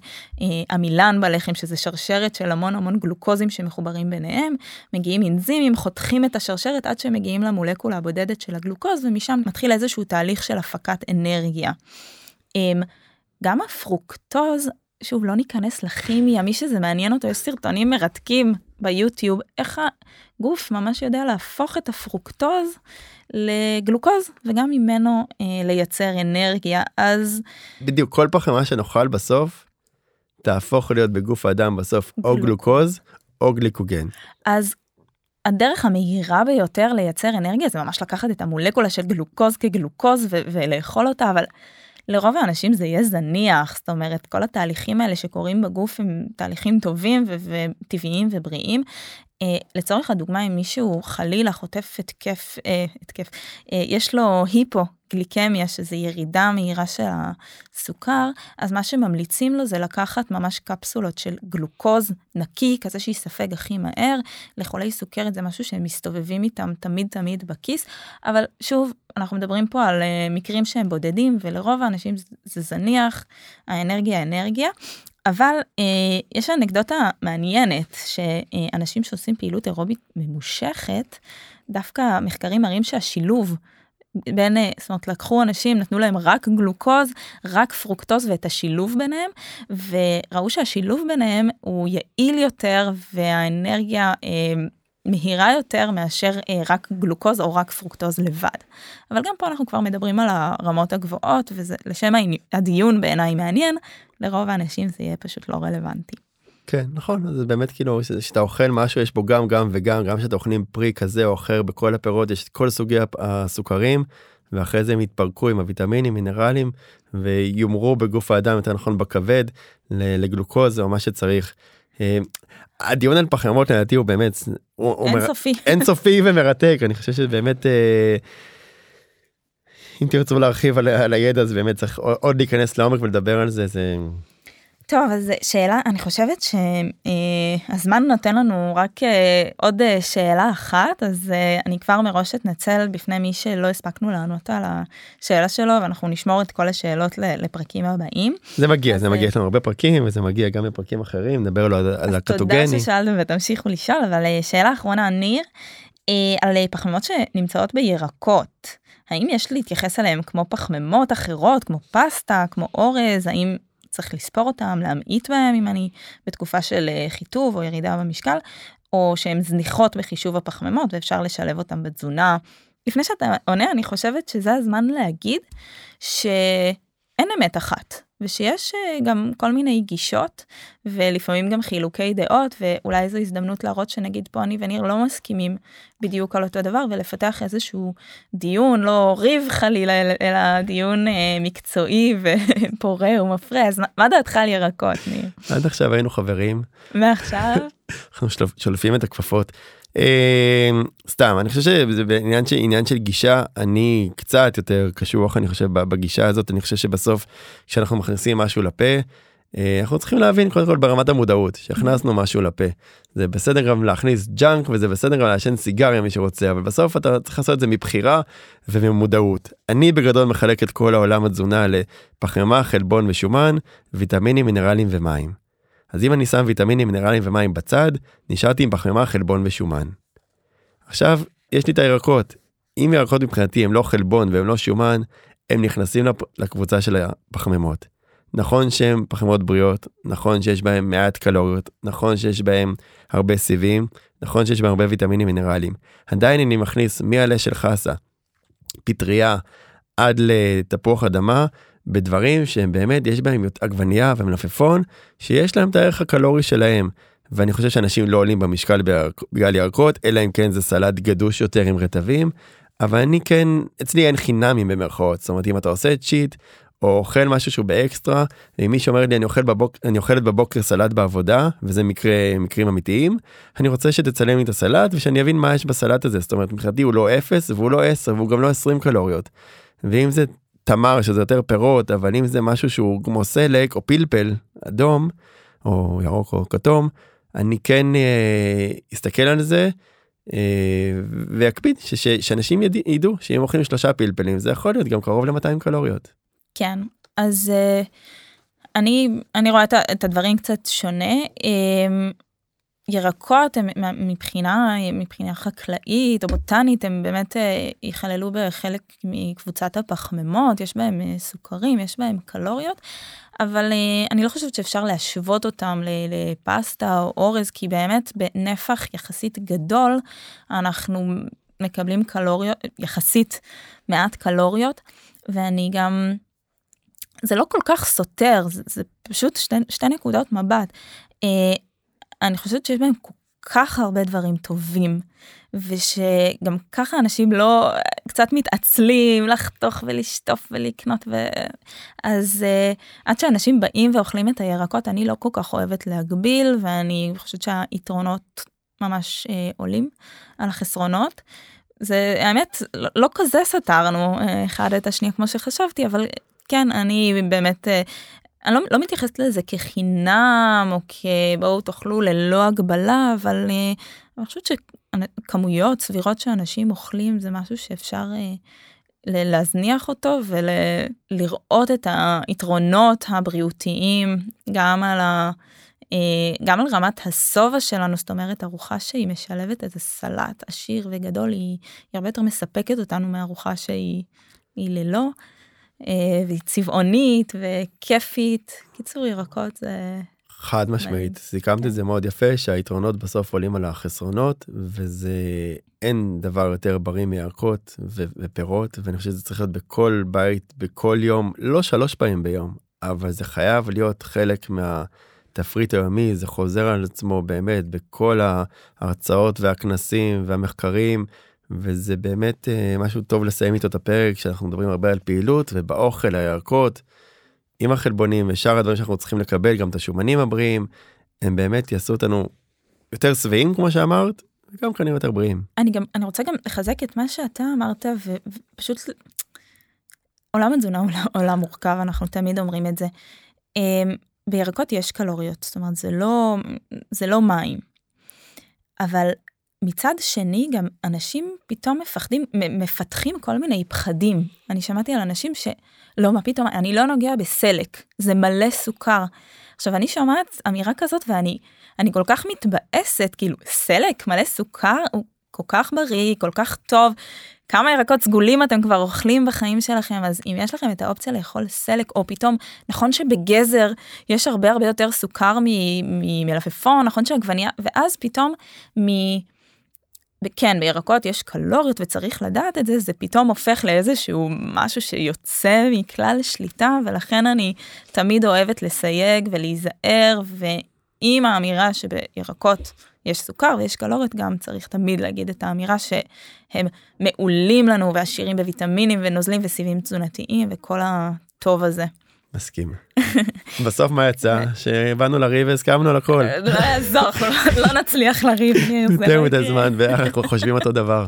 עמילן בלחם שזה שרשרת של המון המון גלוקוזים שמחוברים ביניהם, מגיעים אנזימים, חותכים את השרשרת עד שמגיעים למולקולה הבודדת של הגלוקוז ומשם מתחיל איזשהו תהליך של הפקת אנרגיה. גם הפרוקטוז, שוב לא ניכנס לכימיה, מי שזה מעניין אותו יש סרטונים מרתקים ביוטיוב, איך הגוף ממש יודע להפוך את הפרוקטוז לגלוקוז וגם ממנו אה, לייצר אנרגיה אז בדיוק כל פחמימה שנאכל בסוף תהפוך להיות בגוף האדם בסוף גלוק. או גלוקוז או גליקוגן. אז הדרך המהירה ביותר לייצר אנרגיה זה ממש לקחת את המולקולה של גלוקוז כגלוקוז ולאכול אותה אבל לרוב האנשים זה יהיה זניח זאת אומרת כל התהליכים האלה שקורים בגוף הם תהליכים טובים וטבעיים ובריאים. אה, לצורך הדוגמה אם מישהו חלילה חוטף התקף אה, התקף אה, יש לו היפו גליקמיה שזה ירידה מהירה של הסוכר אז מה שממליצים לו זה לקחת ממש קפסולות של גלוקוז נקי כזה שיספג הכי מהר. לחולי סוכרת זה משהו שהם מסתובבים איתם תמיד תמיד בכיס. אבל שוב אנחנו מדברים פה על מקרים שהם בודדים ולרוב האנשים זה זניח האנרגיה אנרגיה אבל אה, יש אנקדוטה מעניינת שאנשים שעושים פעילות אירובית ממושכת, דווקא מחקרים מראים שהשילוב בין, אה, זאת אומרת, לקחו אנשים, נתנו להם רק גלוקוז, רק פרוקטוז ואת השילוב ביניהם, וראו שהשילוב ביניהם הוא יעיל יותר והאנרגיה אה, מהירה יותר מאשר אה, רק גלוקוז או רק פרוקטוז לבד. אבל גם פה אנחנו כבר מדברים על הרמות הגבוהות וזה לשם הדיון בעיניי מעניין, לרוב האנשים זה יהיה פשוט לא רלוונטי. כן נכון זה באמת כאילו שאתה אוכל משהו יש בו גם גם וגם גם שאתה אוכלים פרי כזה או אחר בכל הפירות יש את כל סוגי הסוכרים ואחרי זה הם יתפרקו עם הוויטמינים מינרלים ויומרו בגוף האדם יותר נכון בכבד לגלוקוז או מה שצריך. אה, הדיון על פחמימות לדעתי הוא באמת אינסופי אינסופי ומרתק אני חושב שבאמת אה, אם תרצו להרחיב על, על הידע אז באמת צריך עוד להיכנס לעומק ולדבר על זה זה. טוב אז שאלה אני חושבת שהזמן נותן לנו רק אה, עוד אה, שאלה אחת אז אה, אני כבר מראש אתנצל בפני מי שלא הספקנו לענות על השאלה שלו ואנחנו נשמור את כל השאלות לפרקים הבאים. זה מגיע זה מגיע לנו הרבה פרקים וזה מגיע גם לפרקים אחרים נדבר לו על הקטוגני. תודה ששאלתם ותמשיכו לשאול אבל שאלה אחרונה ניר על פחמימות שנמצאות בירקות. האם יש להתייחס אליהם כמו פחמימות אחרות כמו פסטה כמו אורז האם צריך לספור אותם, להמעיט בהם אם אני בתקופה של אה, חיטוב או ירידה במשקל, או שהן זניחות בחישוב הפחמימות ואפשר לשלב אותם בתזונה. לפני שאתה עונה, אני חושבת שזה הזמן להגיד שאין אמת אחת. ושיש אה, גם כל מיני גישות ולפעמים גם חילוקי דעות ואולי זו הזדמנות להראות שנגיד פה אני וניר לא מסכימים בדיוק על אותו דבר ולפתח איזשהו דיון לא ריב חלילה אלא דיון אה, מקצועי ופורה ומפרה אז מה דעתך על ירקות ניר? עד עכשיו היינו חברים. ועכשיו? אנחנו שולפים את הכפפות. אמ, סתם אני חושב שזה בעניין של עניין של גישה אני קצת יותר קשוח אני חושב בגישה הזאת. אני חושב שבסוף כשאנחנו מכניסים משהו לפה אה, אנחנו צריכים להבין קודם כל ברמת המודעות שהכנסנו משהו לפה. זה בסדר גם להכניס ג'אנק וזה בסדר גם לעשן סיגריה מי שרוצה אבל בסוף אתה צריך לעשות את זה מבחירה וממודעות. אני בגדול מחלק את כל העולם התזונה לפחמימה חלבון ושומן ויטמינים מינרלים ומים. אז אם אני שם ויטמינים, מינרלים ומים בצד, נשארתי עם פחמימה, חלבון ושומן. עכשיו, יש לי את הירקות. אם ירקות מבחינתי הם לא חלבון והם לא שומן, הם נכנסים לקבוצה של הפחמימות. נכון שהם פחמימות בריאות, נכון שיש בהם מעט קלוריות, נכון שיש בהם הרבה סיבים, נכון שיש בהם הרבה ויטמינים מינרליים. עדיין אני מכניס מעלה של חסה, פטריה, עד לתפוח אדמה, בדברים שהם באמת יש בהם עגבנייה ומלפפון שיש להם את הערך הקלורי שלהם. ואני חושב שאנשים לא עולים במשקל בגלל ירקות אלא אם כן זה סלט גדוש יותר עם רטבים. אבל אני כן אצלי אין חינמים במרכאות זאת אומרת אם אתה עושה cheat או אוכל משהו שהוא באקסטרה אם מישהו אומר לי אני אוכל בבוק אני אוכלת בבוקר סלט בעבודה וזה מקרה מקרים אמיתיים אני רוצה שתצלם לי את הסלט ושאני אבין מה יש בסלט הזה זאת אומרת מבחינתי הוא לא 0 והוא לא 10 והוא גם לא 20 קלוריות. ואם זה תמר שזה יותר פירות אבל אם זה משהו שהוא כמו סלק או פלפל אדום או ירוק או כתום אני כן אה, אסתכל על זה אה, ש, שאנשים יד, ידעו שאם אוכלים שלושה פלפלים זה יכול להיות גם קרוב ל-200 קלוריות. כן אז אה, אני אני רואה את הדברים קצת שונה. ירקות הם מבחינה מבחינה חקלאית או בוטנית הם באמת אה, ייכללו בחלק מקבוצת הפחמימות יש בהם אה, סוכרים יש בהם קלוריות אבל אה, אני לא חושבת שאפשר להשוות אותם לפסטה או אורז כי באמת בנפח יחסית גדול אנחנו מקבלים קלוריות יחסית מעט קלוריות ואני גם זה לא כל כך סותר זה, זה פשוט שתי, שתי נקודות מבט. אני חושבת שיש בהם כל כך הרבה דברים טובים ושגם ככה אנשים לא קצת מתעצלים לחתוך ולשטוף ולקנות ו... אז uh, עד שאנשים באים ואוכלים את הירקות אני לא כל כך אוהבת להגביל ואני חושבת שהיתרונות ממש uh, עולים על החסרונות. זה האמת לא, לא כזה סתרנו uh, אחד את השנייה כמו שחשבתי אבל כן אני באמת אני לא, לא מתייחסת לזה כחינם או כבואו תאכלו ללא הגבלה אבל אה, אני חושבת שכמויות סבירות שאנשים אוכלים זה משהו שאפשר אה, להזניח אותו ולראות את היתרונות הבריאותיים גם על ה... אה, גם על רמת השובע שלנו זאת אומרת ארוחה שהיא משלבת איזה סלט עשיר וגדול היא, היא הרבה יותר מספקת אותנו מארוחה שהיא ללא. אה, והיא צבעונית וכיפית. קיצור ירקות זה... חד משמעית, סיכמת את זה מאוד יפה שהיתרונות בסוף עולים על החסרונות וזה אין דבר יותר בריא מירקות ופירות ואני חושב שזה צריך להיות בכל בית בכל יום לא שלוש פעמים ביום אבל זה חייב להיות חלק מהתפריט היומי זה חוזר על עצמו באמת בכל ההרצאות והכנסים והמחקרים וזה באמת uh, משהו טוב לסיים איתו את הפרק שאנחנו מדברים הרבה על פעילות ובאוכל הירקות עם החלבונים ושאר הדברים שאנחנו צריכים לקבל גם את השומנים הבריאים הם באמת יעשו אותנו יותר שבעים כמו שאמרת וגם כנראה יותר בריאים. אני גם אני רוצה גם לחזק את מה שאתה אמרת ופשוט עולם התזונה הוא עולם מורכב אנחנו תמיד אומרים את זה. אמ, בירקות יש קלוריות זאת אומרת זה לא זה לא מים. אבל מצד שני גם אנשים פתאום מפחדים מפתחים כל מיני פחדים. אני שמעתי על אנשים שלא מה פתאום אני לא נוגע בסלק זה מלא סוכר. עכשיו אני שומעת אמירה כזאת ואני אני כל כך מתבאסת כאילו סלק מלא סוכר הוא כל כך בריא כל כך טוב. כמה ירקות סגולים אתם כבר אוכלים בחיים שלכם? אז אם יש לכם את האופציה לאכול סלק או פתאום נכון שבגזר יש הרבה הרבה יותר סוכר ממלפפון נכון שעגבניה ואז פתאום מ... כן, בירקות יש קלוריות וצריך לדעת את זה, זה פתאום הופך לאיזשהו משהו שיוצא מכלל שליטה, ולכן אני תמיד אוהבת לסייג ולהיזהר, ועם האמירה שבירקות יש סוכר ויש קלוריות, גם צריך תמיד להגיד את האמירה שהם מעולים לנו ועשירים בוויטמינים ונוזלים וסיבים תזונתיים וכל הטוב הזה. מסכים. בסוף מה יצא? שבאנו לריב והסכמנו על הכל. לא יעזור, לא נצליח לריב. יותר מדי זמן ואנחנו חושבים אותו דבר.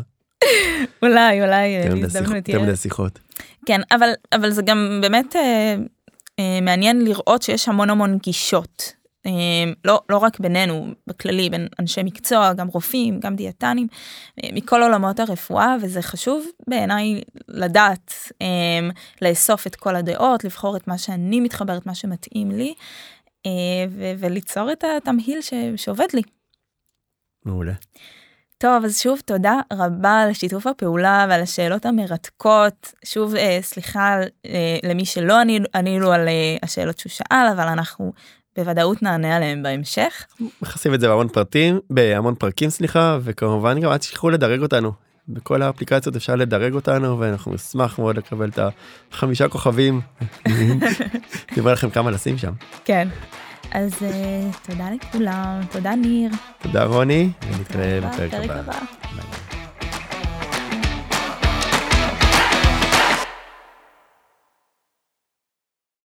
אולי, אולי יותר מדי שיחות. כן, אבל זה גם באמת אה, אה, מעניין לראות שיש המון המון גישות לא, לא רק בינינו, בכללי, בין אנשי מקצוע, גם רופאים, גם דיאטנים, אה, מכל עולמות הרפואה, וזה חשוב בעיניי לדעת אמ, לאסוף את כל הדעות, לבחור את מה שאני מתחברת, מה שמתאים לי, אה, וליצור את התמהיל שעובד לי. מעולה. טוב, אז שוב תודה רבה על שיתוף הפעולה ועל השאלות המרתקות. שוב, אה, סליחה אה, למי שלא ענינו על אה, השאלות שהוא שאל, אבל אנחנו בוודאות נענה עליהם בהמשך. מכסים את זה בהמון פרטים, בהמון פרקים סליחה, וכמובן גם אל תשכחו לדרג אותנו. בכל האפליקציות אפשר לדרג אותנו ואנחנו נשמח מאוד לקבל את החמישה כוכבים. אומר לכם כמה לשים שם. כן. אז uh, תודה לכולם, תודה ניר. תודה רוני, ונתראה בפרק הבא.